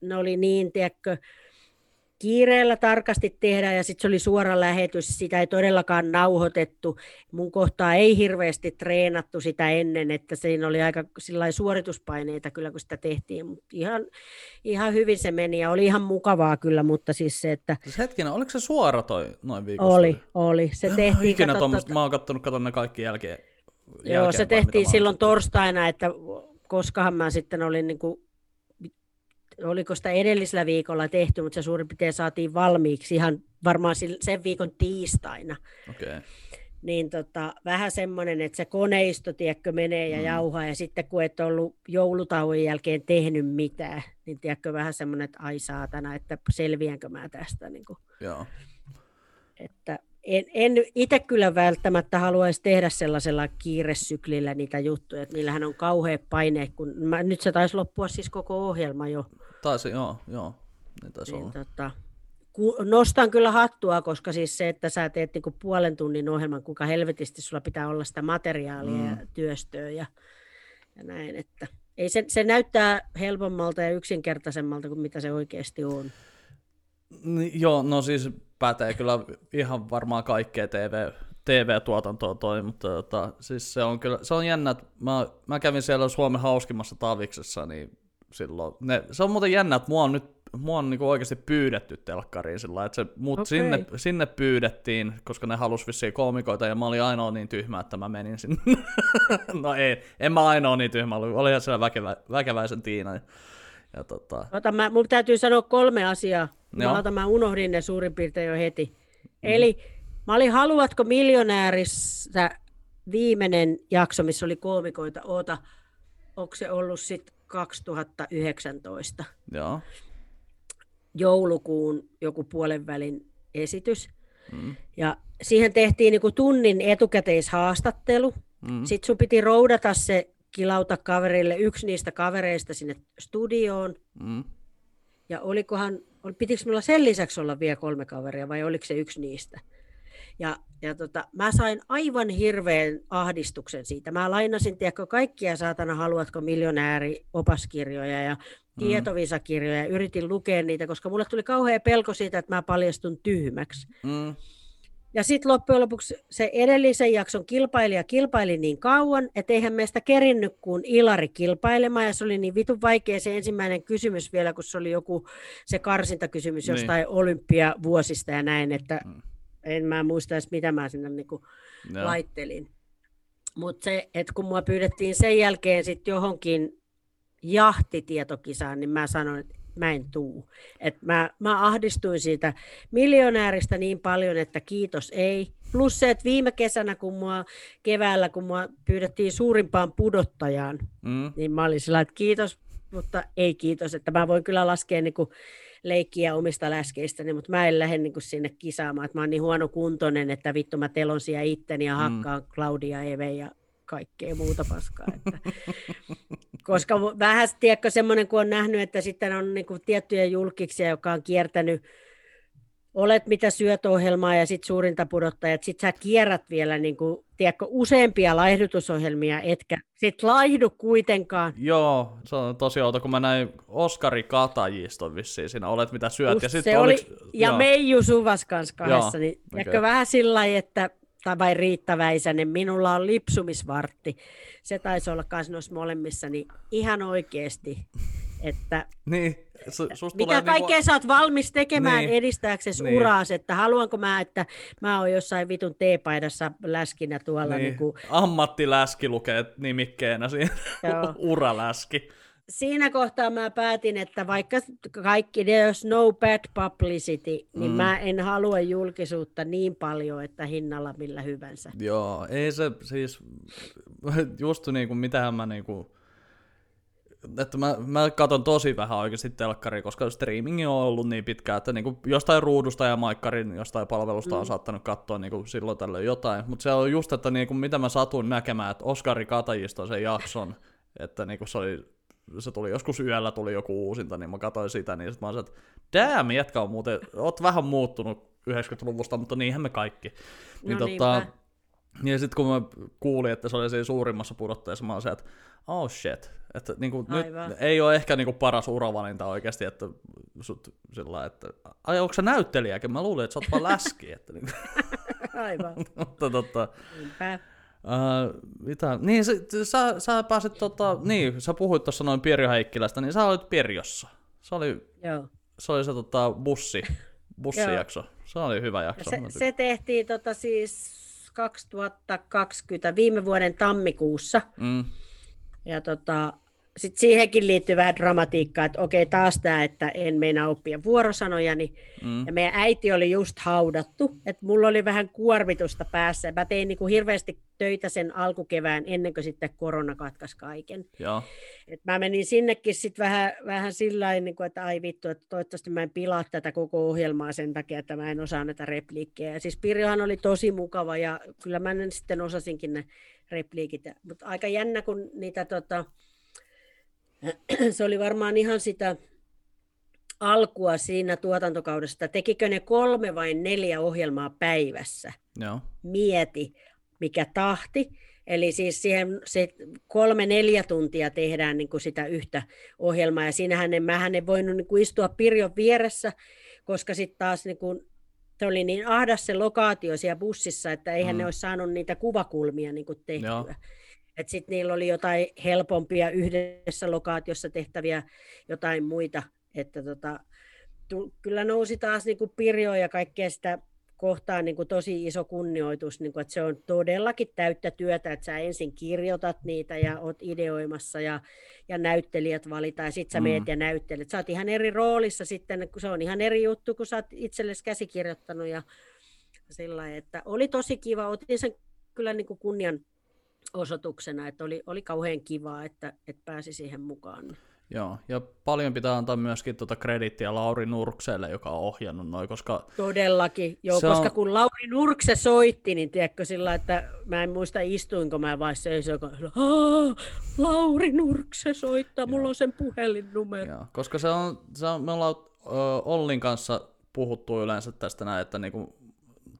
ne oli niin, tiedätkö, kiireellä tarkasti tehdä ja sitten se oli suora lähetys, sitä ei todellakaan nauhoitettu. Mun kohtaa ei hirveästi treenattu sitä ennen, että siinä oli aika suorituspaineita kyllä, kun sitä tehtiin, mutta ihan, ihan hyvin se meni ja oli ihan mukavaa kyllä, mutta siis se, että... Siis hetkinen, oliko se suora toi noin viikossa? Oli, oli. Se tehtiin... Ikinä tuommoista, mä oon kattonut, katon ne kaikki jälkeen. Joo, se tehtiin silloin torstaina, että koskahan mä sitten olin niin kuin oliko sitä edellisellä viikolla tehty, mutta se suurin piirtein saatiin valmiiksi ihan varmaan sen viikon tiistaina. Okay. Niin tota, vähän semmoinen, että se koneisto, tiedätkö, menee ja mm. jauhaa, ja sitten kun et ollut joulutauon jälkeen tehnyt mitään, niin tiedätkö, vähän semmoinen, että ai saatana, että selviänkö mä tästä. Niin kuin. Joo. Että en, en itse kyllä välttämättä haluaisi tehdä sellaisella kiiresyklillä niitä juttuja, että niillähän on kauhea paine, kun mä, nyt se taisi loppua siis koko ohjelma jo. Taisi, joo, joo. Niin taisi Niin, olla. tota, ku, nostan kyllä hattua, koska siis se, että sä teet niinku puolen tunnin ohjelman, kuinka helvetisti sulla pitää olla sitä materiaalia mm. ja työstöä ja, ja näin, että ei se, se näyttää helpommalta ja yksinkertaisemmalta kuin mitä se oikeasti on. Niin, Joo, no siis pätee kyllä ihan varmaan kaikkea TV, TV-tuotantoa toi, mutta tota, siis se on kyllä, se on jännä, että mä, mä kävin siellä Suomen hauskimmassa taviksessa, niin silloin, ne, se on muuten jännä, että mua on nyt mua on niinku oikeasti pyydetty telkkariin sillä että se, mut Okei. sinne, sinne, pyydettiin, koska ne halus vissiin koomikoita, ja mä olin ainoa niin tyhmä, että mä menin sinne. no ei, en mä ainoa niin tyhmä, ollut. olihan siellä väkevä, väkeväisen Tiina. Ja, ja tota, Ota, mä, mun täytyy sanoa kolme asiaa. Mä, Joo. otan, mä unohdin ne suurin piirtein jo heti. Mm. Eli mä olin Haluatko miljonäärissä viimeinen jakso, missä oli koomikoita. Oota, onko se ollut sitten 2019 joo, joulukuun joku puolen välin esitys. Mm. Ja siihen tehtiin niinku tunnin etukäteishaastattelu. Mm. Sitten sun piti roudata se kilauta kaverille yksi niistä kavereista sinne studioon. mm, Ja olikohan, ol- pitikö minulla sen lisäksi olla vielä kolme kaveria vai oliko se yksi niistä? Ja, ja tota, mä sain aivan hirveän ahdistuksen siitä. Mä lainasin, tiedätkö, kaikkia saatana haluatko miljonääri opaskirjoja ja tietovisakirjoja ja yritin lukea niitä, koska mulle tuli kauhea pelko siitä, että mä paljastun tyhmäksi. mm, Ja sitten loppujen lopuksi se edellisen jakson kilpailija kilpaili niin kauan, että eihän meistä kerinnyt kuin Ilari kilpailemaan. Ja se oli niin vitun vaikea se ensimmäinen kysymys vielä, kun se oli joku se karsintakysymys Niin. jostain olympiavuosista ja näin, että en mä muista edes mitä mä sinne niinku joo. laittelin. Mutta se, että kun mua pyydettiin sen jälkeen sitten johonkin jahtitietokisaan, niin mä sanoin, että mä en tuu. Et mä, mä ahdistuin siitä miljonääristä niin paljon, että kiitos ei. Plus se, että viime kesänä, kun mua keväällä, kun mua pyydettiin suurimpaan pudottajaan, Mm, niin mä olin sillä, että kiitos, mutta ei kiitos. Että mä voin kyllä laskea niin kuin leikkiä omista läskeistäni, mutta mä en lähde niin kuin sinne kisaamaan. Että mä oon niin huono kuntoinen, että vittu mä telon siellä itteni ja hakkaan mm. Claudia Eve ja kaikkea muuta paskaa. Että. Koska vähän, tiedätkö, semmoinen, kun on nähnyt, että sitten on niin kuin tiettyjä julkiksia, joka on kiertänyt olet mitä syöt ohjelmaa ja sitten suurinta pudottajat, sit sä kierrät vielä niin kuin, tiedätkö, useampia laihdutusohjelmia, etkä sit laihdu kuitenkaan. Joo, se on tosi outo, kun mä näin Oskari Katajiston vissiin siinä, olet mitä syöt. Just ja sit se oli, oliks, ja joo, Meiju Suvas kanssa kahdessa, Joo, niin tiedätkö, vähän sillä lailla, että tai vai Riitta Väisänen, minulla on lipsumisvartti. Se taisi olla myös noissa molemmissa, niin ihan oikeasti, että Niin, su, mitä tulee kaikkea niinku, sä oot valmis tekemään Niin. niin. edistääksesi Niin. niin. uraas, että haluanko mä, että mä oon jossain vitun teepaidassa läskinä tuolla niin, niin. Niin ammattiläski lukee nimikkeenä siinä, uraläski. Siinä kohtaa mä päätin, että vaikka kaikki there's no bad publicity, niin Mm. mä en halua julkisuutta niin paljon, että hinnalla millä hyvänsä. Joo, ei se siis, just niin kuin mitähän mä niinku, että mä, mä katon tosi vähän oikeasti telkkaria, koska streamingi on ollut niin pitkään, että niinku jostain ruudusta ja maikkarin jostain palvelusta on saattanut katsoa niinku silloin tällöin jotain, mutta se on just, että niinku mitä mä satun näkemään, että Oskari Katajista sen jakson, että niinku se oli se tuli joskus yöllä tuli joku uusinta, niin mä katsoin sitä, niin sit mä olin, että damn, jätkä on muuten, oot vähän muuttunut 90-luvusta, mutta niinhän me kaikki. Niin No tota, niinpä. ja sitten kun mä kuulin, että se oli siinä suurimmassa pudotteessa, mä olin se, että oh shit. Että niinku, nyt Aivan. ei ole ehkä niinku paras uravalinta oikeasti, että sut sillä että ai onko sä näyttelijäkin? Mä luulin, että sä oot vaan läski. Että, niinku, Aivan. mutta tota, Niinpä. Uh, mitä? Niin, sä, sä, sä pääsit, tota, niin, sä puhuit tuossa noin Pirjo Heikkilästä, niin sä olit Pirjossa. Se oli, Joo. se, oli se tota, bussi, bussijakso. Se oli hyvä Ja jakso. se, se tehtiin tota siis 2020 viime vuoden tammikuussa. Mm, Ja tota, sitten siihenkin liittyy vähän dramatiikkaa, että okei taas tämä, että en meinaa oppia vuorosanoja, niin, mm. ja meidän äiti oli just haudattu, että mulla oli vähän kuormitusta päässä, mä tein niin kuin hirveästi töitä sen alkukevään ennen kuin sitten korona katkaisi kaiken. Joo. Et mä menin sinnekin sitten vähän, vähän sillä niin kuin, että ai vittu, että toivottavasti mä en pilaa tätä koko ohjelmaa sen takia, että mä en osaa näitä repliikkejä. Ja siis Pirjohan oli tosi mukava ja kyllä mä sitten osasinkin ne repliikit. Mutta aika jännä, kun niitä tota, se oli varmaan ihan sitä alkua siinä tuotantokaudesta. Tekikö ne kolme vai neljä ohjelmaa päivässä? Joo. Mieti, mikä tahti. Eli siis siihen se kolme-neljä tuntia tehdään niin kuin sitä yhtä ohjelmaa, ja siinähän en, mähän en voinut niin kuin istua Pirjon vieressä, koska sitten taas niin kuin, se oli niin ahdas se lokaatio siellä bussissa, että eihän mm. ne olisi saanut niitä kuvakulmia niin kuin tehtyä. Joo. Että sitten niillä oli jotain helpompia yhdessä lokaatiossa tehtäviä jotain muita. Että tota, kyllä nousi taas niin kuin Pirjo ja kaikkea sitä kohtaan niin kuin tosi iso kunnioitus, niin kuin, että se on todellakin täyttä työtä, että sä ensin kirjoitat niitä ja oot ideoimassa ja, ja näyttelijät valitaan ja sitten sä mm. meet ja näyttelet. Sä oot ihan eri roolissa sitten, kun se on ihan eri juttu, kun sä oot itsellesi käsikirjoittanut ja sillä että oli tosi kiva, otin sen kyllä niin kuin kunnian osoituksena, että oli, oli kauhean kivaa, että, että pääsi siihen mukaan. Joo, ja paljon pitää antaa myöskin tuota kredittiä Lauri Nurkselle, joka on ohjannut noin, koska... Todellakin, joo, koska on... kun Lauri Nurkse soitti, niin tiedätkö sillä, että mä en muista istuinko mä vai se, joka Lauri Nurkse soittaa, mulla on sen puhelinnumero. Joo, koska se on, se on me ollaan ö, Ollin kanssa puhuttu yleensä tästä näin, että niinku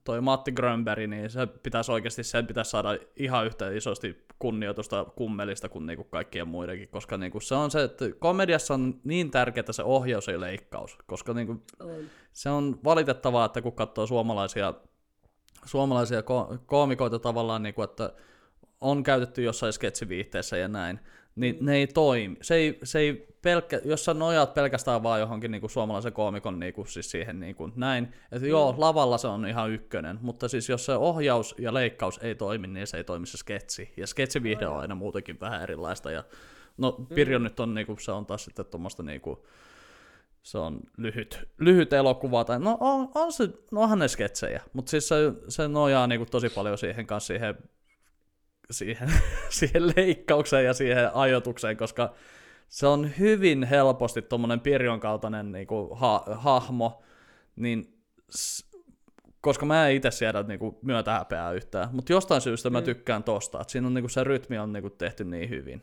toi Matti Grönberg, niin se pitäisi oikeasti, sen pitäisi saada ihan yhtä isosti kunnioitusta kummelista kuin niinku kaikkien muidenkin, koska niinku se on se, että komediassa on niin tärkeää se ohjaus ja leikkaus, koska niinku se on valitettavaa, että kun katsoo suomalaisia, suomalaisia ko- koomikoita tavallaan, niinku, että on käytetty jossain sketsiviihteessä ja näin, niin ne ei toimi. Se ei, se ei pelkkä, jos sä nojaat pelkästään vaan johonkin niin kuin suomalaisen koomikon niin kuin, siis siihen niin kuin, näin, että joo, mm. lavalla se on ihan ykkönen, mutta siis jos se ohjaus ja leikkaus ei toimi, niin se ei toimi se sketsi. Ja sketsivihde on aina muutenkin vähän erilaista. Ja, no Pirjo mm. nyt on, niin kuin, se on taas sitten tuommoista niin kuin, se on lyhyt, lyhyt elokuva, tai no on, on se, no onhan ne sketsejä, mutta siis se, se nojaa niin kuin, tosi paljon siihen kanssa siihen siihen, siihen leikkaukseen ja siihen ajotukseen, koska se on hyvin helposti tuommoinen Pirjon kaltainen niin kuin, ha- hahmo, niin s- koska mä en itse siedä niin kuin, myötä häpeää yhtään, mutta jostain syystä mä mm. tykkään tosta, että siinä on niin kuin, se rytmi on niin kuin, tehty niin hyvin.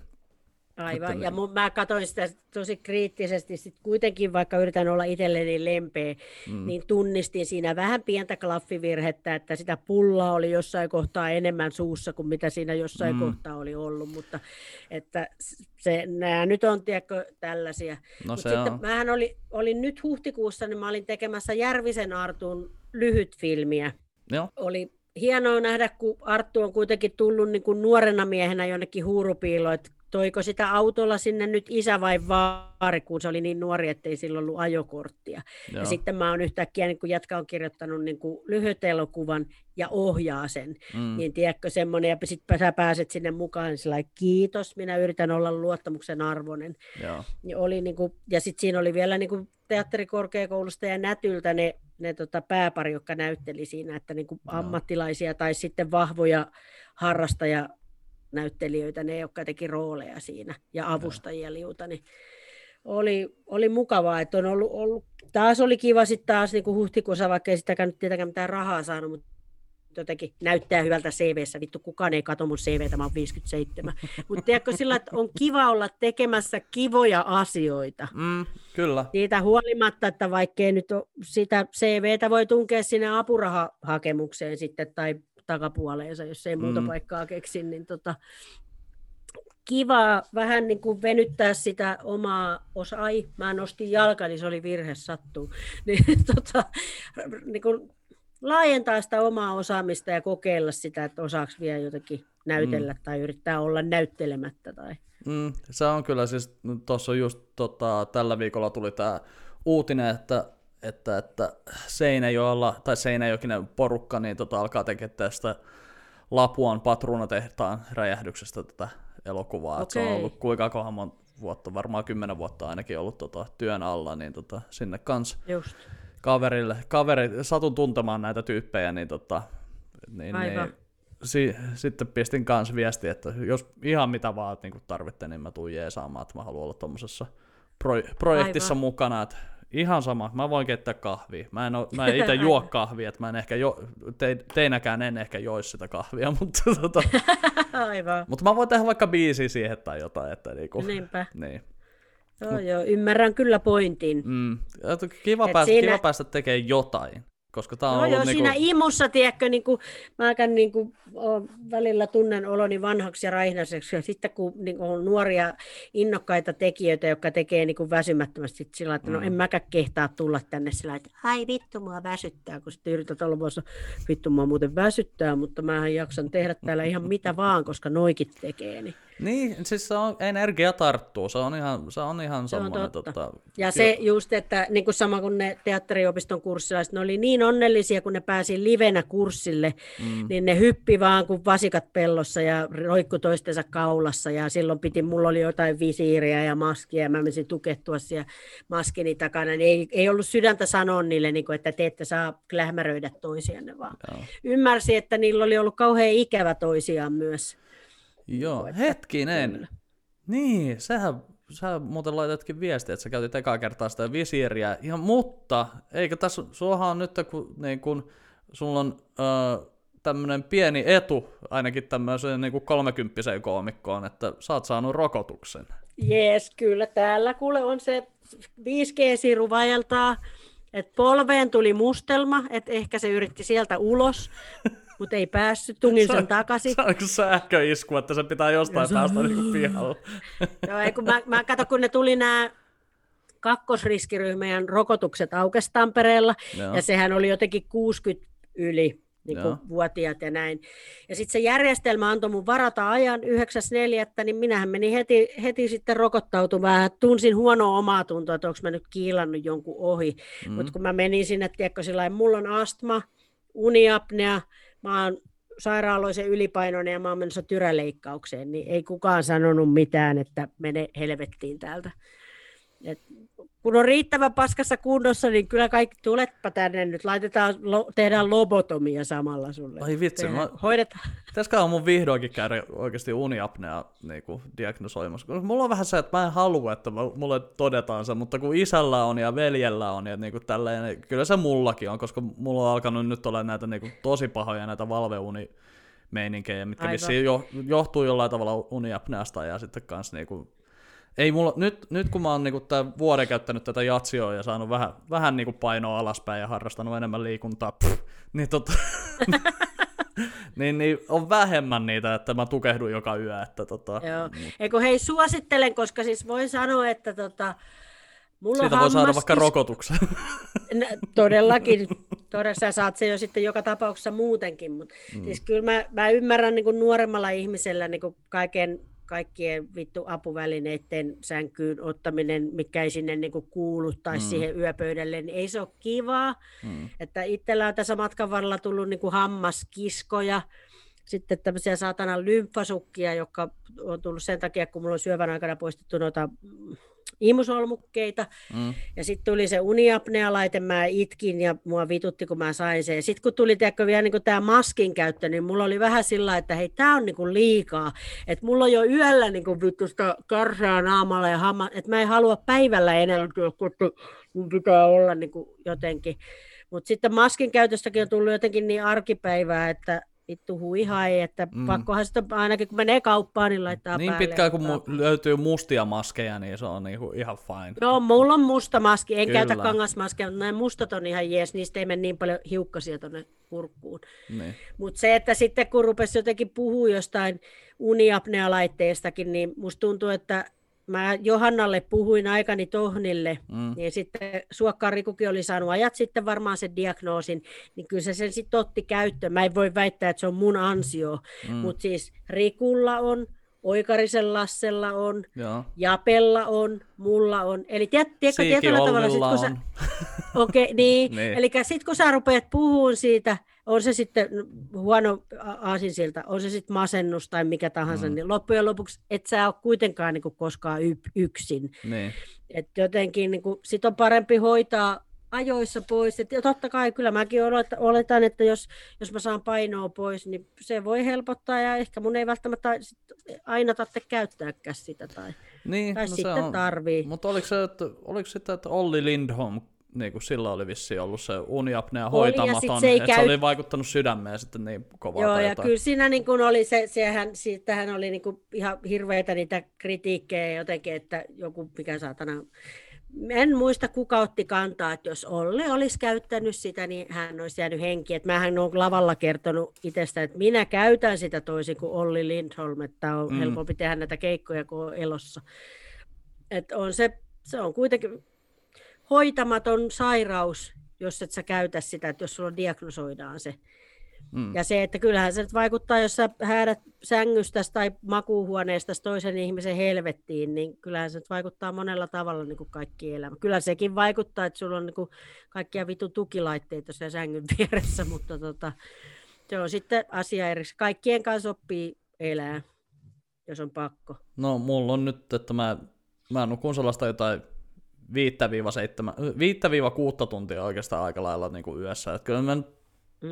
Aivan, ja mun, mä katsoin sitä tosi kriittisesti, sit kuitenkin vaikka yritän olla itselleni lempeä, mm. niin tunnistin siinä vähän pientä klaffivirhettä, että sitä pullaa oli jossain kohtaa enemmän suussa kuin mitä siinä jossain mm. kohtaa oli ollut, mutta että se, nämä nyt on tiedätkö, tällaisia. No se sitten on. mähän oli, olin nyt huhtikuussa, niin mä olin tekemässä Järvisen Artun lyhytfilmiä. Joo. Oli hienoa nähdä, kun Arttu on kuitenkin tullut niin kuin nuorena miehenä jonnekin huurupiiloon, että toiko sitä autolla sinne nyt isä vai vaari, kun se oli niin nuori, ettei sillä ollut ajokorttia. Joo. Ja sitten mä oon yhtäkkiä, niin kun jätkä on kirjoittanut niin lyhyt elokuvan ja ohjaa sen, mm. niin tiedätkö semmoinen, ja sitten sä pääset sinne mukaan, niin sillä kiitos, minä yritän olla luottamuksen arvoinen. Joo. Ja, oli niin kuin, ja sitten siinä oli vielä niin teatterikorkeakoulusta ja Nätyltä ne, ne tota pääpari, jotka näytteli siinä, että niin ammattilaisia tai sitten vahvoja harrastaja näyttelijöitä, ne, jotka teki rooleja siinä, ja avustajia liuta, niin oli, oli mukavaa, että on ollut, ollut taas oli kiva sitten taas niin kuin huhtikuussa, vaikka ei sitäkään nyt tietenkään mitään rahaa saanut, mutta jotenkin näyttää hyvältä CVssä. Vittu, kukaan ei katso mun CVtä, mä oon 57. Mutta tiedätkö sillä, että on kiva olla tekemässä kivoja asioita. Mm, kyllä. Siitä huolimatta, että vaikkei nyt sitä CVtä voi tunkea sinne apurahahakemukseen sitten tai takapuoleensa, jos ei muuta mm. paikkaa keksi, niin tota, kiva vähän niin kuin venyttää sitä omaa osa. Ai, mä nostin jalkani, niin se oli virhe, sattuu. Niin, tota, niin kuin laajentaa sitä omaa osaamista ja kokeilla sitä, että osaako vielä jotenkin näytellä mm. tai yrittää olla näyttelemättä. Tai... Mm, se on kyllä siis, tuossa just tota, tällä viikolla tuli tämä uutinen, että että, että Seinäjoella, tai Seinäjokinen porukka, niin tota, alkaa tekemään tästä Lapuan patruunatehtaan räjähdyksestä tätä elokuvaa. Okay. Se on ollut kuinka kohan mon, vuotta, varmaan kymmenen vuotta ainakin ollut tota, työn alla, niin tota, sinne kans Just. kaverille, kaveri, satun tuntemaan näitä tyyppejä, niin, tota, niin, Aivan. niin si, sitten pistin kans viesti, että jos ihan mitä vaan niin tarvitte, niin mä tuun jeesaamaan, että mä haluan olla tuommoisessa pro, projektissa Aivan. mukana, että ihan sama, mä voin keittää kahvia. Mä en, oo- mä en itse juo kahvia, että mä en ehkä jo, te, teinäkään en ehkä jois sitä kahvia, mutta, tota, Aivan. mutta mä voin tehdä vaikka biisi siihen tai jotain, että niinku, Niinpä. niin. Joo, joo, ymmärrän kyllä pointin. Mm, kiva, Et päästä, siinä- kiva päästä tekemään jotain, koska tää on Joo, ollut joo, niinku, siinä imussa, tiedätkö, niin kuin, mä niin kuin, välillä tunnen oloni vanhaksi ja raihnaseksi, ja sitten kun niin kuin, on nuoria innokkaita tekijöitä, jotka tekee niin kuin väsymättömästi sit sillä, että no Mm. en mäkään kehtaa tulla tänne sillä, että ai vittu, mua väsyttää, kun sitten yrität olla muassa, vittu, mua muuten väsyttää, mutta mä jaksan tehdä täällä ihan mitä vaan, koska noikit tekee. Niin. Niin, siis se on, energia tarttuu, se on ihan, se on ihan Se on totta. tota, Ja se just, että niin kuin sama kuin ne teatteriopiston kurssilaiset, ne oli niin onnellisia, kun ne pääsi livenä kurssille, mm. niin ne hyppi vaan kuin vasikat pellossa ja roikku toistensa kaulassa ja silloin piti, mulla oli jotain visiiriä ja maskia ja mä menisin tukettua siellä maskini takana, niin ei, ei ollut sydäntä sanoa niille, niin kuin, että te ette saa klähmäröidä toisianne vaan. Joo. Ymmärsi, että niillä oli ollut kauhean ikävä toisiaan myös. Joo, että hetkinen. kyllä. Niin, sähän, sä muuten laitatkin viestiä, että sä käytit ekaa kertaa sitä visiiriä. Ja, mutta, eikö tässä, suohan on nyt, kun, niin kun sulla on ö, tämmöinen pieni etu, ainakin tämmöiseen niin kuin kolmekymppiseen koomikkoon, että sä oot saanut rokotuksen. Jees, kyllä täällä kuule on se 5G-siru vaeltaa, että polveen tuli mustelma, että ehkä se yritti sieltä ulos, mutta ei päässyt, tungin sen takaisin. Se kuin sähköisku, että se pitää jostain päästä niin pihalle. Joo, ei, kun mä, mä katson, kun ne tuli nämä kakkosriskiryhmän rokotukset aukesi Tampereella, Joo. ja sehän oli jotenkin 60 yli niin kuin vuotiaat ja näin. Ja sitten se järjestelmä antoi mun varata ajan 9.4., niin minähän menin heti, heti sitten rokottautumaan. Tunsin huonoa omaa tuntoa, että onko mä nyt kiilannut jonkun ohi. Mm. Mutta kun mä menin sinne, tiedätkö, sillä mulla on astma, uniapnea, mä oon sairaaloisen ylipainoinen ja mä oon menossa tyräleikkaukseen, niin ei kukaan sanonut mitään, että mene helvettiin täältä. Et kun on riittävä paskassa kunnossa, niin kyllä kaikki tuletpa tänne nyt. Laitetaan, lo, tehdään lobotomia samalla sulle. Ai vitsi, mä- Hoidetaan. Pitäisikö mun vihdoinkin käydä oikeasti uniapnea niin diagnosoimassa? Koska Mulla on vähän se, että mä en halua, että mulle todetaan se, mutta kun isällä on ja veljellä on ja niin kuin tälleen, niin kyllä se mullakin on, koska mulla on alkanut nyt olla näitä niin kuin tosi pahoja näitä valveuni meininkejä, mitkä Aivan. vissiin jo, johtuu jollain tavalla uniapneasta ja sitten kans niinku, ei mulla, nyt, nyt kun mä oon niinku tämän vuoden käyttänyt tätä jatsioa ja saanut vähän, vähän niinku painoa alaspäin ja harrastanut enemmän liikuntaa, pff, niin tota, niin, niin on vähemmän niitä, että mä tukehdun joka yö. Että tota, Joo. Eikö hei, suosittelen, koska siis voin sanoa, että tota, mulla siitä on voi saada vaikka rokotuksen. N- Todellakin. Todella sä saat sen jo sitten joka tapauksessa muutenkin. Mutta mm. siis kyllä mä, mä ymmärrän niin kuin nuoremmalla ihmisellä niin kuin kaiken, kaikkien vittu apuvälineiden sänkyyn ottaminen, mikä ei sinne niin kuin kuulu tai mm. siihen yöpöydälle, niin ei se ole kivaa. Mm. Että itsellä on tässä matkan varrella tullut niin kuin hammaskiskoja, sitten tämmöisiä saatanan lymfasukkia, jotka on tullut sen takia, kun mulla on syövän aikana poistettu noita imusolmukkeita. Mm. Ja sitten tuli se uniapnea-laite, mä itkin ja mua vitutti, kun mä sain sen. Sitten kun tuli tiedätkö, vielä niin tämä maskin käyttö, niin mulla oli vähän sillä että hei, tämä on niin liikaa. Että mulla on jo yöllä niin kuin vittu sitä kärsää naamalla ja hamma, että mä en halua päivällä enää, mun pitää olla niin jotenkin. Mutta sitten maskin käytöstäkin on tullut jotenkin niin arkipäivää, että vittu huihai, että mm. pakkohan sitä ainakin kun menee kauppaan, niin laittaa niin päälle. pitkään kun mu- löytyy mustia maskeja, niin se on niinku ihan fine. Joo, mulla on musta maski. En Kyllä. käytä kangasmaskeja, mutta nämä mustat on ihan jees. Niistä ei mene niin paljon hiukkasia tuonne kurkkuun. Niin. Mutta se, että sitten kun rupesi jotenkin puhua jostain uniapnea-laitteestakin, niin musta tuntuu, että mä Johannalle puhuin aikani Tohnille, mm. niin sitten Suokkaan Rikukin oli saanut ajat sitten varmaan sen diagnoosin, niin kyllä se sen sitten otti käyttöön. Mä en voi väittää, että se on mun ansio, mm. mutta siis Rikulla on, Oikarisen Lassella on, Joo. Japella on, mulla on. Eli tiedät, tiedätkö, tietyllä tavalla, sit, Ollilla kun sä. Okei, niin. Niin. niin. Eli sitten kun sä rupeat puhumaan siitä on se sitten huono aasinsilta, on se sitten masennus tai mikä tahansa, mm. niin loppujen lopuksi et sä ole kuitenkaan niin kuin koskaan y- yksin. Niin. Et jotenkin niin kuin, sit on parempi hoitaa ajoissa pois. Et totta kai kyllä mäkin oletan, että jos, jos mä saan painoa pois, niin se voi helpottaa ja ehkä mun ei välttämättä aina tarvitse käyttääkään sitä tai, niin, tai no sitten se on, tarvii. Mutta oliko se, että, oliko sitä, että Olli Lindholm niin kuin sillä oli vissiin ollut se uniapnea hoitamaton, se että käy... se oli vaikuttanut sydämeen sitten niin kovaa. Joo, ja jotain. kyllä siinä niin kuin oli se, sehän, siitähän oli niin kuin ihan hirveitä niitä kritiikkejä jotenkin, että joku, mikä saatana, en muista kuka otti kantaa, että jos Olli olisi käyttänyt sitä, niin hän olisi jäänyt henki. Että mähän olen lavalla kertonut itsestä, että minä käytän sitä toisin kuin Olli Lindholm, että on mm. helpompi tehdä näitä keikkoja kuin elossa. Että on se, se on kuitenkin hoitamaton sairaus, jos et sä käytä sitä, että jos sulla diagnosoidaan se. Mm. Ja se, että kyllähän se nyt vaikuttaa, jos sä häädät sängystä tai makuuhuoneesta toisen ihmisen helvettiin, niin kyllähän se nyt vaikuttaa monella tavalla niin kuin kaikki elämä. Kyllä sekin vaikuttaa, että sulla on niin kuin kaikkia vitu tukilaitteita siellä sängyn vieressä, mutta tota, se on sitten asia eri. Kaikkien kanssa oppii elää, jos on pakko. No mulla on nyt, että mä, mä nukun sellaista jotain 5-6 tuntia oikeastaan aika lailla niin kuin yössä. Että kyllä mä mm.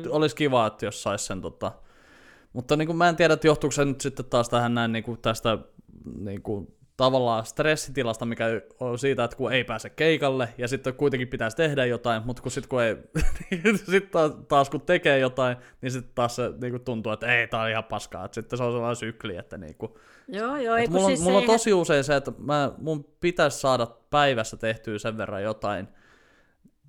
olisi kiva, että jos saisi sen tota... Mutta niin kuin mä en tiedä, että johtuuko se nyt sitten taas tähän näin niin kuin tästä niin kuin, tavallaan stressitilasta, mikä on siitä, että kun ei pääse keikalle, ja sitten kuitenkin pitäisi tehdä jotain, mutta kun sitten kun ei, sit taas, taas, kun tekee jotain, niin sitten taas se niin kuin tuntuu, että ei, tää on ihan paskaa, että sitten se on sellainen sykli, että niin kuin, Joo, joo, ei, mulla, on, siis mulla on tosi usein se, että mä, mun pitäisi saada päivässä tehtyä sen verran jotain,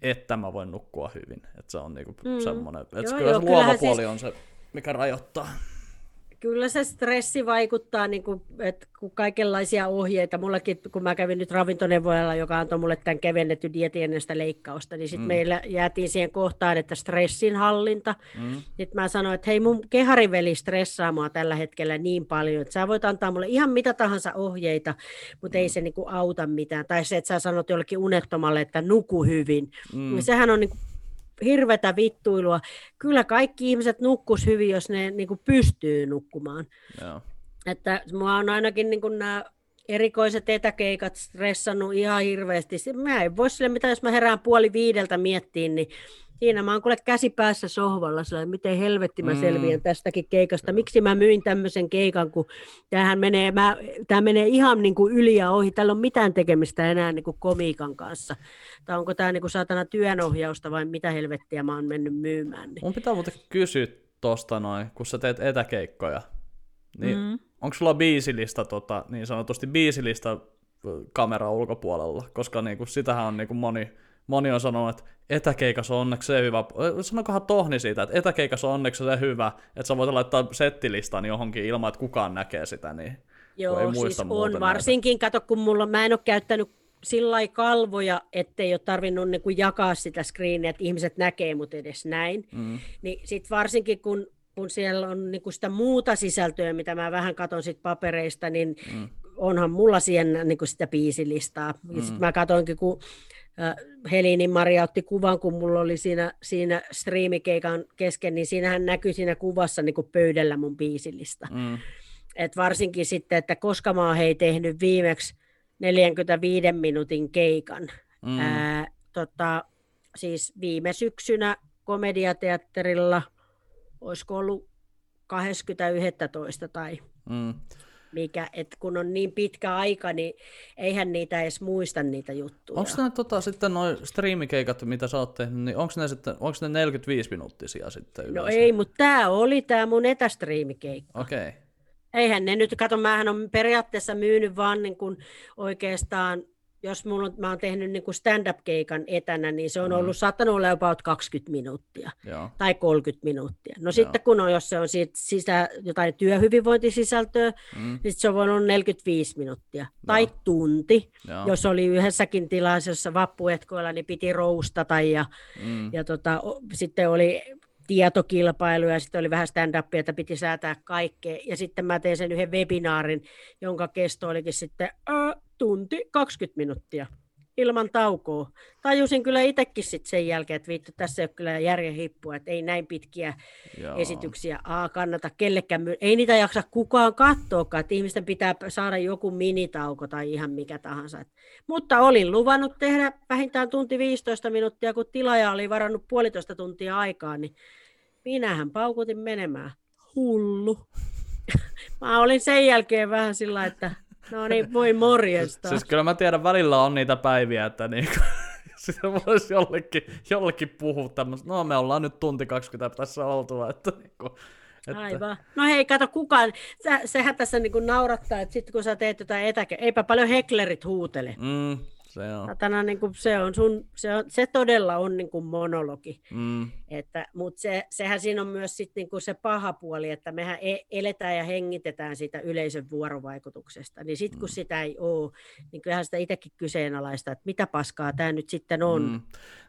että mä voin nukkua hyvin. Että se on niinku mm. semmoinen, että joo, kyllä joo, se luova puoli siis... on se, mikä rajoittaa. Kyllä se stressi vaikuttaa, niin kuin, että kun kaikenlaisia ohjeita, mullakin kun mä kävin nyt ravintoneuvojalla, joka antoi mulle tämän kevennetty dietin ennen sitä leikkausta, niin sitten mm. meillä jäätiin siihen kohtaan, että stressin hallinta. Mm. Sitten mä sanoin, että hei mun kehariveli stressaa mua tällä hetkellä niin paljon, että sä voit antaa mulle ihan mitä tahansa ohjeita, mutta mm. ei se niin kuin auta mitään. Tai se, että sä sanot jollekin unettomalle, että nuku hyvin. Mm. Sehän on niin kuin hirvetä vittuilua. Kyllä kaikki ihmiset nukkus hyvin, jos ne niin kuin pystyy nukkumaan. Joo. Että mua on ainakin niin kuin nämä erikoiset etäkeikat stressannut ihan hirveästi. Mä en voi sille mitä, jos mä herään puoli viideltä miettiin, niin Siinä mä oon kuule käsi päässä sohvalla, sillä miten helvetti mä selviän mm. tästäkin keikasta. Miksi mä myin tämmöisen keikan, kun tämähän menee, mä, tämä menee ihan niin kuin yli ja ohi. Tällä on mitään tekemistä enää niin kuin komiikan kanssa. Tai onko tämä niin kuin saatana työnohjausta vai mitä helvettiä mä oon mennyt myymään. Niin. Mun pitää muuten kysyä tosta noin, kun sä teet etäkeikkoja, niin mm. Onko sulla biisilista, tota, niin sanotusti biisilista kamera ulkopuolella, koska niin kuin, sitähän on niin kuin moni, moni on sanonut, että etäkeikas on onneksi se hyvä, sanokohan Tohni siitä, että etäkeikas on onneksi se hyvä, että sä voit laittaa settilistan johonkin ilman, että kukaan näkee sitä, niin Joo, ei muista siis on, varsinkin, näitä. kato kun mulla, mä en ole käyttänyt sillä kalvoja, ettei ole tarvinnut niin kuin jakaa sitä screeniä, että ihmiset näkee mut edes näin, mm. niin sitten varsinkin kun kun siellä on niin kuin sitä muuta sisältöä, mitä mä vähän katon sit papereista, niin mm. onhan mulla siihen niin kuin sitä biisilistaa. Mm. Sitten mä katoinkin, kun Helinin Maria otti kuvan, kun mulla oli siinä, siinä striimikeikan kesken, niin siinähän näkyi siinä kuvassa niin kuin pöydällä mun biisillista. Mm. Et varsinkin sitten, että koska mä oon hei tehnyt viimeksi 45 minuutin keikan. Mm. Ää, tota, siis viime syksynä komediateatterilla, olisiko ollut 20.11. tai mm mikä, että kun on niin pitkä aika, niin eihän niitä edes muista niitä juttuja. Onko ne tota, sitten noin striimikeikat, mitä sä oot tehnyt, niin onko ne, sitten, onko ne 45 minuuttisia sitten yleensä? No ei, mutta tämä oli tämä mun etästriimikeikka. Okei. Okay. Eihän ne nyt, kato, mähän on periaatteessa myynyt vaan niin kuin oikeastaan jos mulla on, mä oon tehnyt niin kuin stand-up-keikan etänä, niin se on mm. ollut, saattanut olla jopa 20 minuuttia Joo. tai 30 minuuttia. No Joo. sitten kun on, jos se on siitä sisä, jotain työhyvinvointisisältöä, mm. niin se on voinut olla 45 minuuttia Joo. tai tunti, Joo. jos oli yhdessäkin tilaisessa vappuetkoilla, niin piti roustata ja, mm. ja tota, sitten oli tietokilpailu ja sitten oli vähän stand-upia, että piti säätää kaikkea. Ja sitten mä tein sen yhden webinaarin, jonka kesto olikin sitten äh, tunti 20 minuuttia. ilman taukoa. Tajusin kyllä itsekin sit sen jälkeen, että vittu, tässä ei ole kyllä järjen hippua, että ei näin pitkiä Joo. esityksiä A, kannata kellekään. My- ei niitä jaksa kukaan katsoakaan, että ihmisten pitää saada joku minitauko tai ihan mikä tahansa. Et, mutta olin luvannut tehdä vähintään tunti 15 minuuttia, kun tilaaja oli varannut puolitoista tuntia aikaa, niin minähän paukutin menemään. Hullu. Mä olin sen jälkeen vähän sillä että no niin, voi morjesta. Siis kyllä mä tiedän, välillä on niitä päiviä, että niinku, sitä voisi jollekin, jollekin puhua tämmöistä, no me ollaan nyt tunti 20 tässä oltu, että niinku, että... Aivan. No hei, kato kukaan, Sä, sehän tässä niinku naurattaa, että sitten kun sä teet jotain etäke, eipä paljon heklerit huutele. Mm, se on. Satana, niin kuin se, on sun, se, on, se todella on niin kuin monologi. Mm. Että, mutta se, sehän siinä on myös sit niin kuin se paha puoli, että mehän e, eletään ja hengitetään siitä yleisön vuorovaikutuksesta. Niin sitten kun mm. sitä ei ole, niin kyllähän sitä itsekin kyseenalaista, että mitä paskaa tämä nyt sitten on. Mm.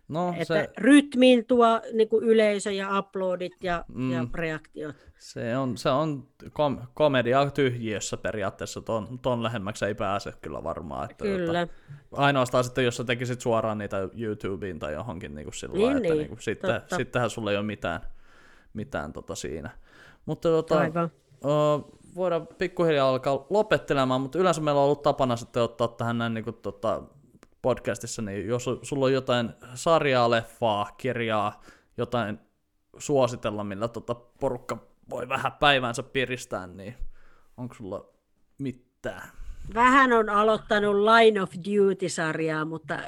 No, että se... rytmiin tuo niin kuin yleisö ja uploadit ja, mm. ja reaktiot. Se on, se on kom- komedia tyhjiössä periaatteessa, ton, ton lähemmäksi ei pääse kyllä varmaan. Että kyllä. Että ainoastaan sitten, jos sä tekisit suoraan niitä YouTubeen tai johonkin niin kuin sillä niin, että niin, niin kuin, sitten, sittenhän sulla ei ole mitään, mitään tota siinä. Mutta tota, Aivan. Uh, voidaan pikkuhiljaa alkaa lopettelemaan, mutta yleensä meillä on ollut tapana sitten ottaa tähän näin niin kuin, tota, podcastissa, niin jos sulla on jotain sarjaa, leffaa, kirjaa, jotain suositella, millä tota porukka voi vähän päivänsä piristää, niin onko sulla mitään? Vähän on aloittanut Line of Duty-sarjaa, mutta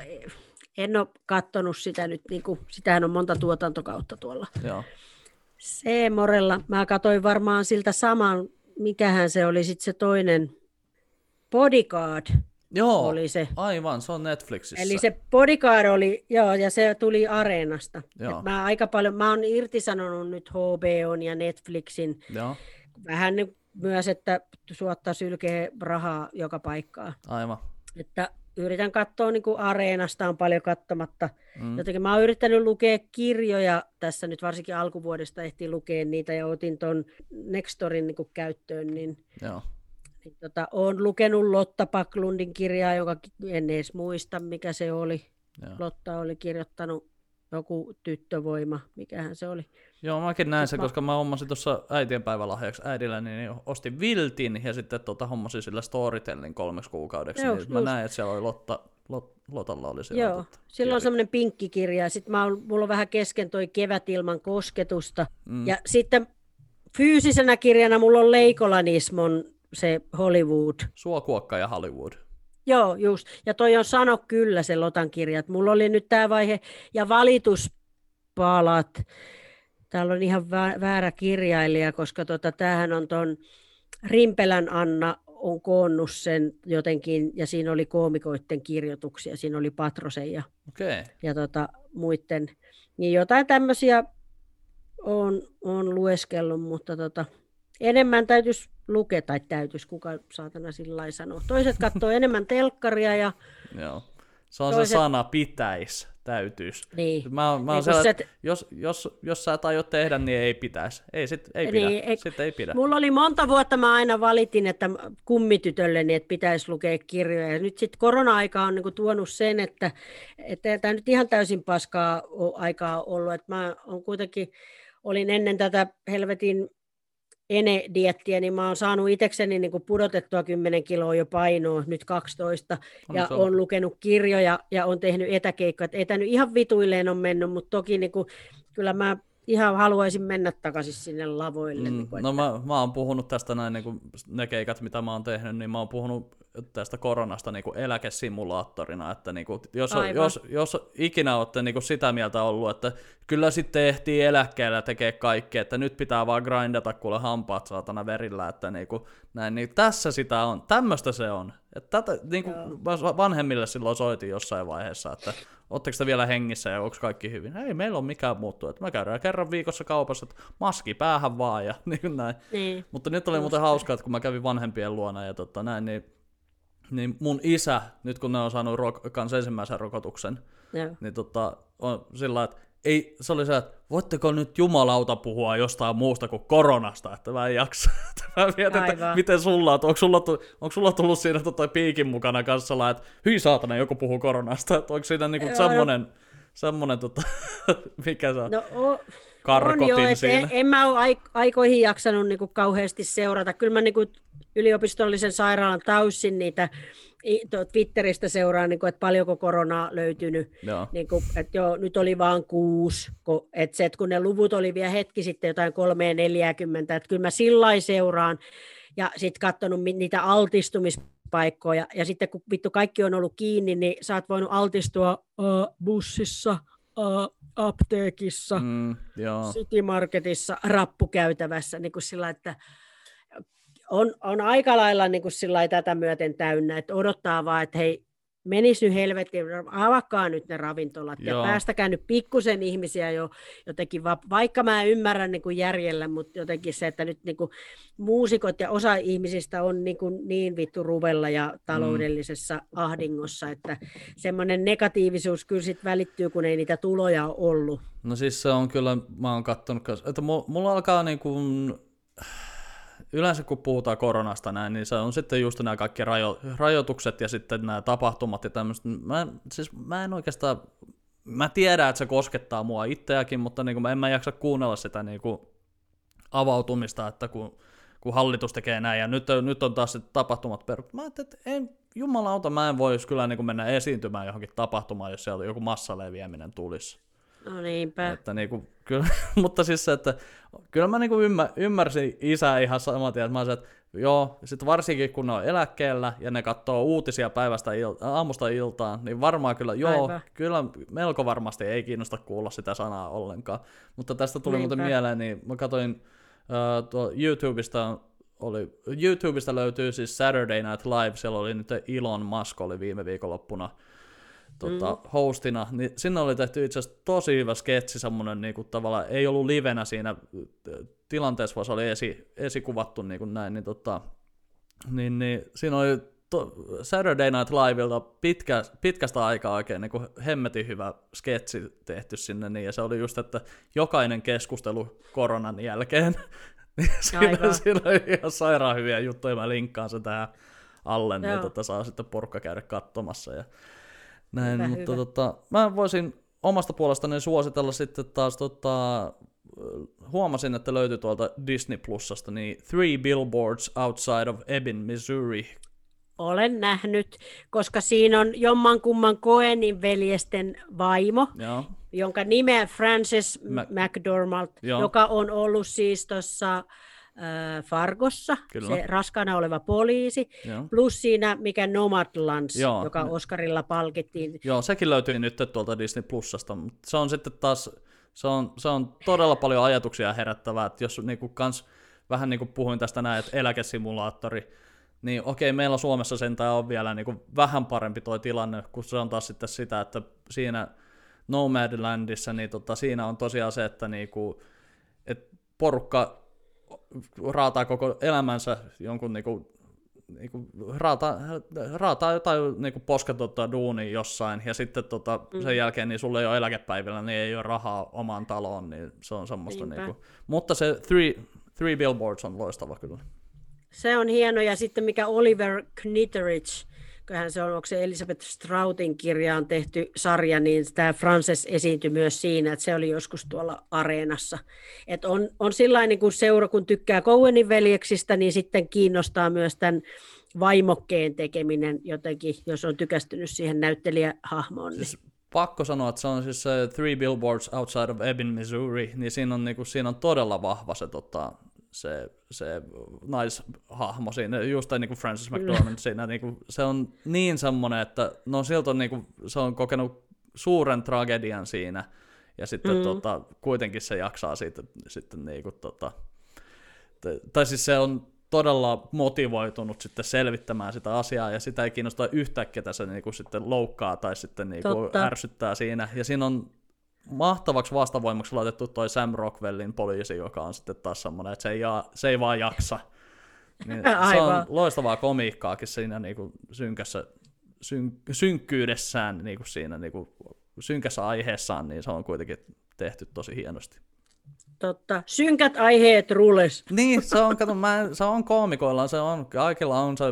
en ole katsonut sitä nyt, niin kuin, sitähän on monta tuotantokautta tuolla. Joo. Seemorella, mä katsoin varmaan siltä saman, mikähän se oli sitten se toinen, Bodyguard, Joo, oli se. aivan, se on Netflixissä. Eli se Bodyguard oli, joo, ja se tuli Areenasta. Joo. mä aika paljon, mä oon irtisanonut nyt HBOn ja Netflixin. Joo. Vähän myös, että suottaa sylkee rahaa joka paikkaa. Aivan. Että yritän katsoa niin kuin Areenasta on paljon katsomatta. Mm. Jotenkin mä oon yrittänyt lukea kirjoja tässä nyt varsinkin alkuvuodesta ehti lukea niitä ja otin ton Nextorin niin kuin käyttöön, niin Joo. Niin, tota, olen lukenut Lotta Paklundin kirjaa, joka en edes muista, mikä se oli. Joo. Lotta oli kirjoittanut joku tyttövoima, mikähän se oli. Joo, mäkin näin sen, koska mä hommasin tuossa äitienpäivälahjaksi äidillä, niin ostin Viltin ja sitten tota, hommasin sillä Storytellin kolmeksi kuukaudeksi. Joo, niin mä näin, että siellä oli Lotta, Lot, Lotalla oli siellä. Joo, tota, silloin on semmoinen pinkki kirja. Sitten mulla on vähän kesken toi Kevät ilman kosketusta. Mm. Ja sitten fyysisenä kirjana mulla on Leikolanismon se Hollywood. Suokuokka ja Hollywood. Joo, just. Ja toi on sano kyllä se Lotan kirja. Mulla oli nyt tämä vaihe ja valituspalat. Täällä on ihan väärä kirjailija, koska tota, tämähän on ton Rimpelän Anna on koonnut sen jotenkin, ja siinä oli koomikoiden kirjoituksia, siinä oli Patrosen ja, okay. ja tota, muiden. Niin jotain tämmöisiä on, on lueskellut, mutta tota, enemmän täytyisi lukea, tai täytyisi, kuka saatana sillä sanoa. Toiset katsoo enemmän telkkaria ja... Joo. Se on toiset... se sana pitäisi, täytyisi. Niin. Mä, mä niin siellä, se... jos, jos, jos sä et aio tehdä, niin ei pitäisi. Ei, sit ei pidä. Niin, ei... Sitten ei pidä. Mulla oli monta vuotta, mä aina valitin, että kummitytölleni, että pitäisi lukea kirjoja. Ja nyt sitten korona-aika on niinku tuonut sen, että tämä nyt ihan täysin paskaa aikaa ollut. Että mä on kuitenkin, olin ennen tätä helvetin ene-diettiä, niin mä oon saanut itsekseni niin pudotettua 10 kiloa jo painoa, nyt 12, on ja on lukenut kirjoja ja on tehnyt etäkeikkoja. Etänyt ihan vituilleen on mennyt, mutta toki niin kuin, kyllä mä ihan haluaisin mennä takaisin sinne lavoille. Mm, niin kuin, no että... mä, mä oon puhunut tästä näin, niin kuin ne keikat, mitä mä oon tehnyt, niin mä oon puhunut tästä koronasta niin kuin eläkesimulaattorina, että niin kuin, jos, jos, jos ikinä olette niin kuin sitä mieltä ollut, että kyllä sitten ehtii eläkkeellä tekee kaikkea, että nyt pitää vaan grindata kuule hampaat saatana verillä, että niin kuin, näin, niin tässä sitä on, tämmöistä se on. Että tätä, niin kuin vanhemmille silloin soitin jossain vaiheessa, että Oletteko te vielä hengissä ja onko kaikki hyvin? Ei, meillä on mikään muuttu. Että me käydään kerran viikossa kaupassa, että maski päähän vaan ja niin näin. Niin. Mutta nyt oli muuten hauskaa, että kun mä kävin vanhempien luona ja tota, näin, niin, niin mun isä, nyt kun ne on saanut rok- kans ensimmäisen rokotuksen, Joo. niin tota, on sillä että ei, se oli se, että voitteko nyt jumalauta puhua jostain muusta kuin koronasta, että mä en jaksa. mä mietin, että miten sulla on, onko sulla, tullut, onko sulla tullut siinä toi piikin mukana kanssa, että hyi saatana, joku puhuu koronasta, että onko siinä niinku semmoinen, semmoinen tota, mikä se on? No, o- karkotin on jo, siinä. En, en mä ole aikoihin jaksanut niin kuin kauheasti seurata. Kyllä mä niin kuin yliopistollisen sairaalan taussin niitä Twitteristä seuraan, niin kuin, että paljonko koronaa löytynyt. Joo. Niin kuin, että joo, nyt oli vain kuusi. Kun, että se, että kun ne luvut oli vielä hetki sitten jotain 340, että kyllä mä sillä seuraan. Ja sitten katsonut niitä altistumispaikkoja. Ja sitten kun vittu kaikki on ollut kiinni, niin sä oot voinut altistua uh, bussissa, uh, apteekissa, mm, City Marketissa, rappukäytävässä, niin kuin sillä, että on, on aika lailla niin kuin tätä myöten täynnä, että odottaa vaan, että hei, menisi nyt helvettiin, avakaa nyt ne ravintolat Joo. ja päästäkää nyt pikkusen ihmisiä jo jotenkin, va- vaikka mä ymmärrän niin kuin järjellä, mutta jotenkin se, että nyt niin kuin muusikot ja osa ihmisistä on niin, kuin niin vittu ruvella ja taloudellisessa mm. ahdingossa, että semmoinen negatiivisuus kyllä sit välittyy, kun ei niitä tuloja ole ollut. No siis se on kyllä, mä oon kattonut, että mulla alkaa niin kuin yleensä kun puhutaan koronasta näin, niin se on sitten just nämä kaikki rajo, rajoitukset ja sitten nämä tapahtumat ja tämmöistä. Mä, siis mä en oikeastaan, mä tiedän, että se koskettaa mua itseäkin, mutta niin kuin en mä jaksa kuunnella sitä niin kuin avautumista, että kun, kun hallitus tekee näin ja nyt, nyt on taas tapahtumat perut. Mä ajattelin, että en, jumalauta, mä en voisi kyllä niin kuin mennä esiintymään johonkin tapahtumaan, jos siellä joku massaleviäminen tulisi. No niinpä. Että niinku, kyllä, mutta siis se, että kyllä mä niinku ymmär, ymmärsin isää ihan saman tien, että mä olisin, että joo, sit varsinkin kun ne on eläkkeellä ja ne katsoo uutisia päivästä il, aamusta iltaan, niin varmaan kyllä, joo, Aivan. kyllä melko varmasti ei kiinnosta kuulla sitä sanaa ollenkaan. Mutta tästä tuli Niinpä. muuten mieleen, niin mä katsoin uh, tuo YouTubesta oli, YouTubesta löytyy siis Saturday Night Live, siellä oli nyt Elon Musk oli viime viikonloppuna tota, mm. hostina, niin sinne oli tehty itse asiassa tosi hyvä sketsi, semmoinen niin kuin, tavallaan, ei ollut livenä siinä tilanteessa, vaan se oli esi, esikuvattu niin kuin näin, niin, tota, niin, niin siinä oli to, Saturday Night Liveilta pitkä, pitkästä aikaa oikein niin kuin hemmetin hyvä sketsi tehty sinne, niin, ja se oli just, että jokainen keskustelu koronan jälkeen, niin siinä, siinä oli ihan sairaan hyviä juttuja, mä linkkaan sen tähän alle, niin tota, saa sitten porukka käydä katsomassa, ja näin, hyvä, mutta hyvä. Tota, mä voisin omasta puolestani suositella sitten taas tota, huomasin, että löytyi tuolta Disney Plusasta, niin Three Billboards Outside of Ebbing, Missouri. Olen nähnyt, koska siinä on jommankumman Coenin veljesten vaimo, Joo. jonka nimeä Frances Mä... McDormand, Joo. joka on ollut siis tuossa Fargossa, Kyllä. se raskana oleva poliisi, Joo. plus siinä mikä Nomadlands, Joo. joka Oscarilla palkittiin. Joo, sekin löytyy nyt tuolta Disney Plusasta, mutta se on sitten taas, se on, se on todella paljon ajatuksia herättävää, että jos niinku kans, vähän niin kuin puhuin tästä näin, että eläkesimulaattori, niin okei, meillä Suomessa sentään on vielä niin kuin vähän parempi tuo tilanne, kun se on taas sitten sitä, että siinä Nomadlandissa, niin tota, siinä on tosiaan se, että niinku, et porukka raataa koko elämänsä jonkun niinku, niinku, raataa, raataa jotain niinku posketonta duunia jossain, ja sitten tota, mm. sen jälkeen niin sulle ei ole eläkepäivillä, niin ei ole rahaa omaan taloon, niin se on semmoista. Niinku. Mutta se three, three Billboards on loistava kyllä. Se on hieno, ja sitten mikä Oliver Knitteridge, kyllähän se on, onko se Elisabeth Strautin kirjaan tehty sarja, niin tämä Frances esiintyi myös siinä, että se oli joskus tuolla areenassa. Et on, on sillä niin kuin seura, kun tykkää Cowenin veljeksistä, niin sitten kiinnostaa myös tämän vaimokkeen tekeminen jotenkin, jos on tykästynyt siihen näyttelijähahmoon. Niin. Siis pakko sanoa, että se on siis se Three Billboards Outside of Ebbing, Missouri, niin siinä on, niin kuin, siinä on todella vahva se tota, se, se naishahmo siinä, just niin kuin Francis McDormand siinä, niin kuin, se on niin semmoinen, että no siltä on, niin kuin, se on kokenut suuren tragedian siinä, ja sitten mm. tota, kuitenkin se jaksaa siitä, sitten niin kuin, tota, tai siis se on todella motivoitunut sitten selvittämään sitä asiaa, ja sitä ei kiinnosta yhtään, ketä se niin kuin, sitten loukkaa tai sitten niin kuin, ärsyttää siinä, ja siinä on mahtavaksi vastavoimaksi laitettu toi Sam Rockwellin poliisi, joka on sitten taas semmoinen, että se ei, jaa, se ei vaan jaksa. Niin se on loistavaa komiikkaakin siinä niinku synkässä, syn, synkkyydessään niinku siinä niinku synkässä aiheessaan, niin se on kuitenkin tehty tosi hienosti. Totta. Synkät aiheet rules. Niin, se on, kato, mä, se on koomikoilla, se on, kaikilla on se,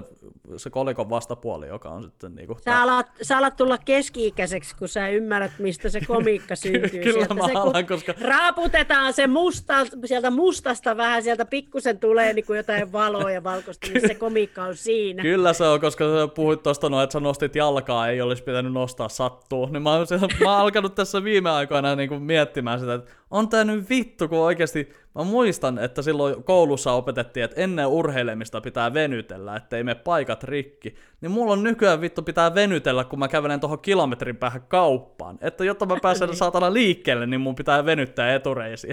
se kolikon vastapuoli, joka on sitten niinku... Sä alat, sä alat tulla keski-ikäiseksi, kun sä ymmärrät, mistä se komiikka syntyy. Kyllä sieltä mä se, alan, koska... Raaputetaan se musta, sieltä mustasta vähän, sieltä pikkusen tulee niin kuin jotain valoa ja valkoista, niin se komiikka on siinä. Kyllä se on, koska sä puhuit tuosta no, että sä nostit jalkaa, ei olisi pitänyt nostaa sattuu. Niin mä, oon, mä oon alkanut tässä viime aikoina niin kuin miettimään sitä, että on tää nyt vittu, kun oikeasti mä muistan, että silloin koulussa opetettiin, että ennen urheilemista pitää venytellä, ettei mene paikat rikki. Niin mulla on nykyään vittu pitää venytellä, kun mä kävelen tuohon kilometrin päähän kauppaan. Että jotta mä pääsen saatana liikkeelle, niin mun pitää venyttää etureisi.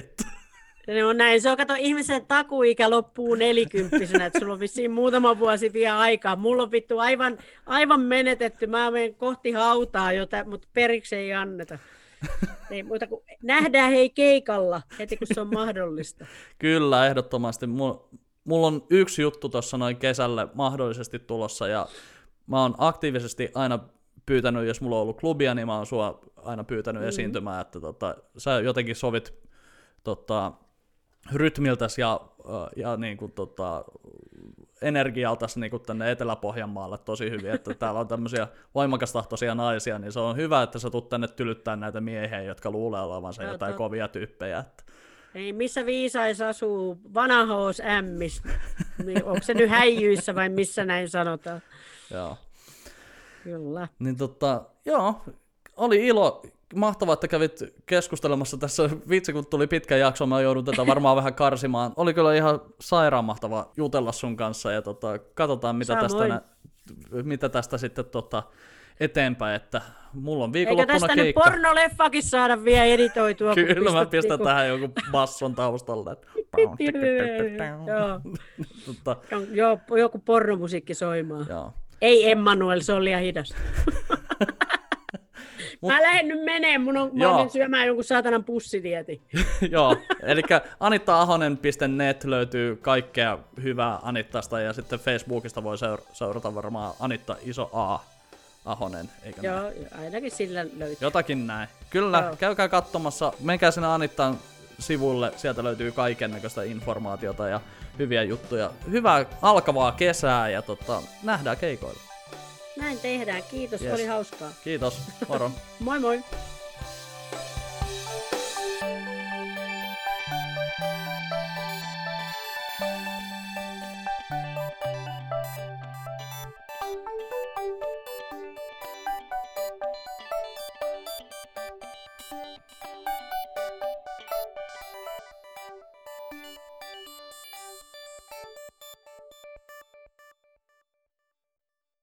Se on näin. Se on, kato, ihmisen takuikä loppuu nelikymppisenä, että sulla on vissiin muutama vuosi vielä aikaa. Mulla on vittu aivan, aivan menetetty. Mä menen kohti hautaa, jota, mutta periksi ei anneta. Ei muuta kuin nähdään hei keikalla heti kun se on mahdollista. Kyllä, ehdottomasti. Mulla on yksi juttu tuossa noin kesälle mahdollisesti tulossa ja mä oon aktiivisesti aina pyytänyt, jos mulla on ollut klubia, niin mä oon sua aina pyytänyt mm. esiintymään, että tota, sä jotenkin sovit tota, rytmiltäs ja, ja niin kuin, tota, energialtas niin kuin tänne Etelä-Pohjanmaalle tosi hyvin, että täällä on tämmöisiä voimakastahtoisia naisia, niin se on hyvä, että sä tulet tänne tylyttää näitä miehiä, jotka luulee olevansa no, jotain kovia tyyppejä. Että... Ei, missä viisais asuu vanhahoos ämmis? Niin, onko se nyt häijyissä vai missä näin sanotaan? Joo. Kyllä. Niin tota, joo, oli ilo mahtavaa, että kävit keskustelemassa tässä. Vitsi, kun tuli pitkä jakso, mä joudun tätä varmaan vähän karsimaan. Oli kyllä ihan sairaan mahtava jutella sun kanssa ja tota, katsotaan, mitä tästä, nä, mitä tästä sitten tota, eteenpäin, että mulla on viikonloppuna Eikö tästä keikka. nyt pornoleffakin saada vielä editoitua? Kyllä mä pistän niinku... tähän joku basson taustalle. tota... Joo, joku pornomusiikki soimaan. Joo. Ei Emmanuel, se on liian hidas. Mut... Mä lähden nyt menee, mun on, mä menen syömään jonkun saatanan pussitieti. Joo, eli anittaahonen.net löytyy kaikkea hyvää Anittasta ja sitten Facebookista voi seura- seurata varmaan Anitta Iso A. Ahonen, eikö Joo, näin? ainakin sillä löytyy. Jotakin näin. Kyllä, Joo. käykää katsomassa. Menkää sinne Anittan sivulle, sieltä löytyy kaiken näköistä informaatiota ja hyviä juttuja. Hyvää alkavaa kesää ja tota, nähdään keikoilla. Näin tehdään. Kiitos, yes. oli hauskaa. Kiitos, moro. moi moi.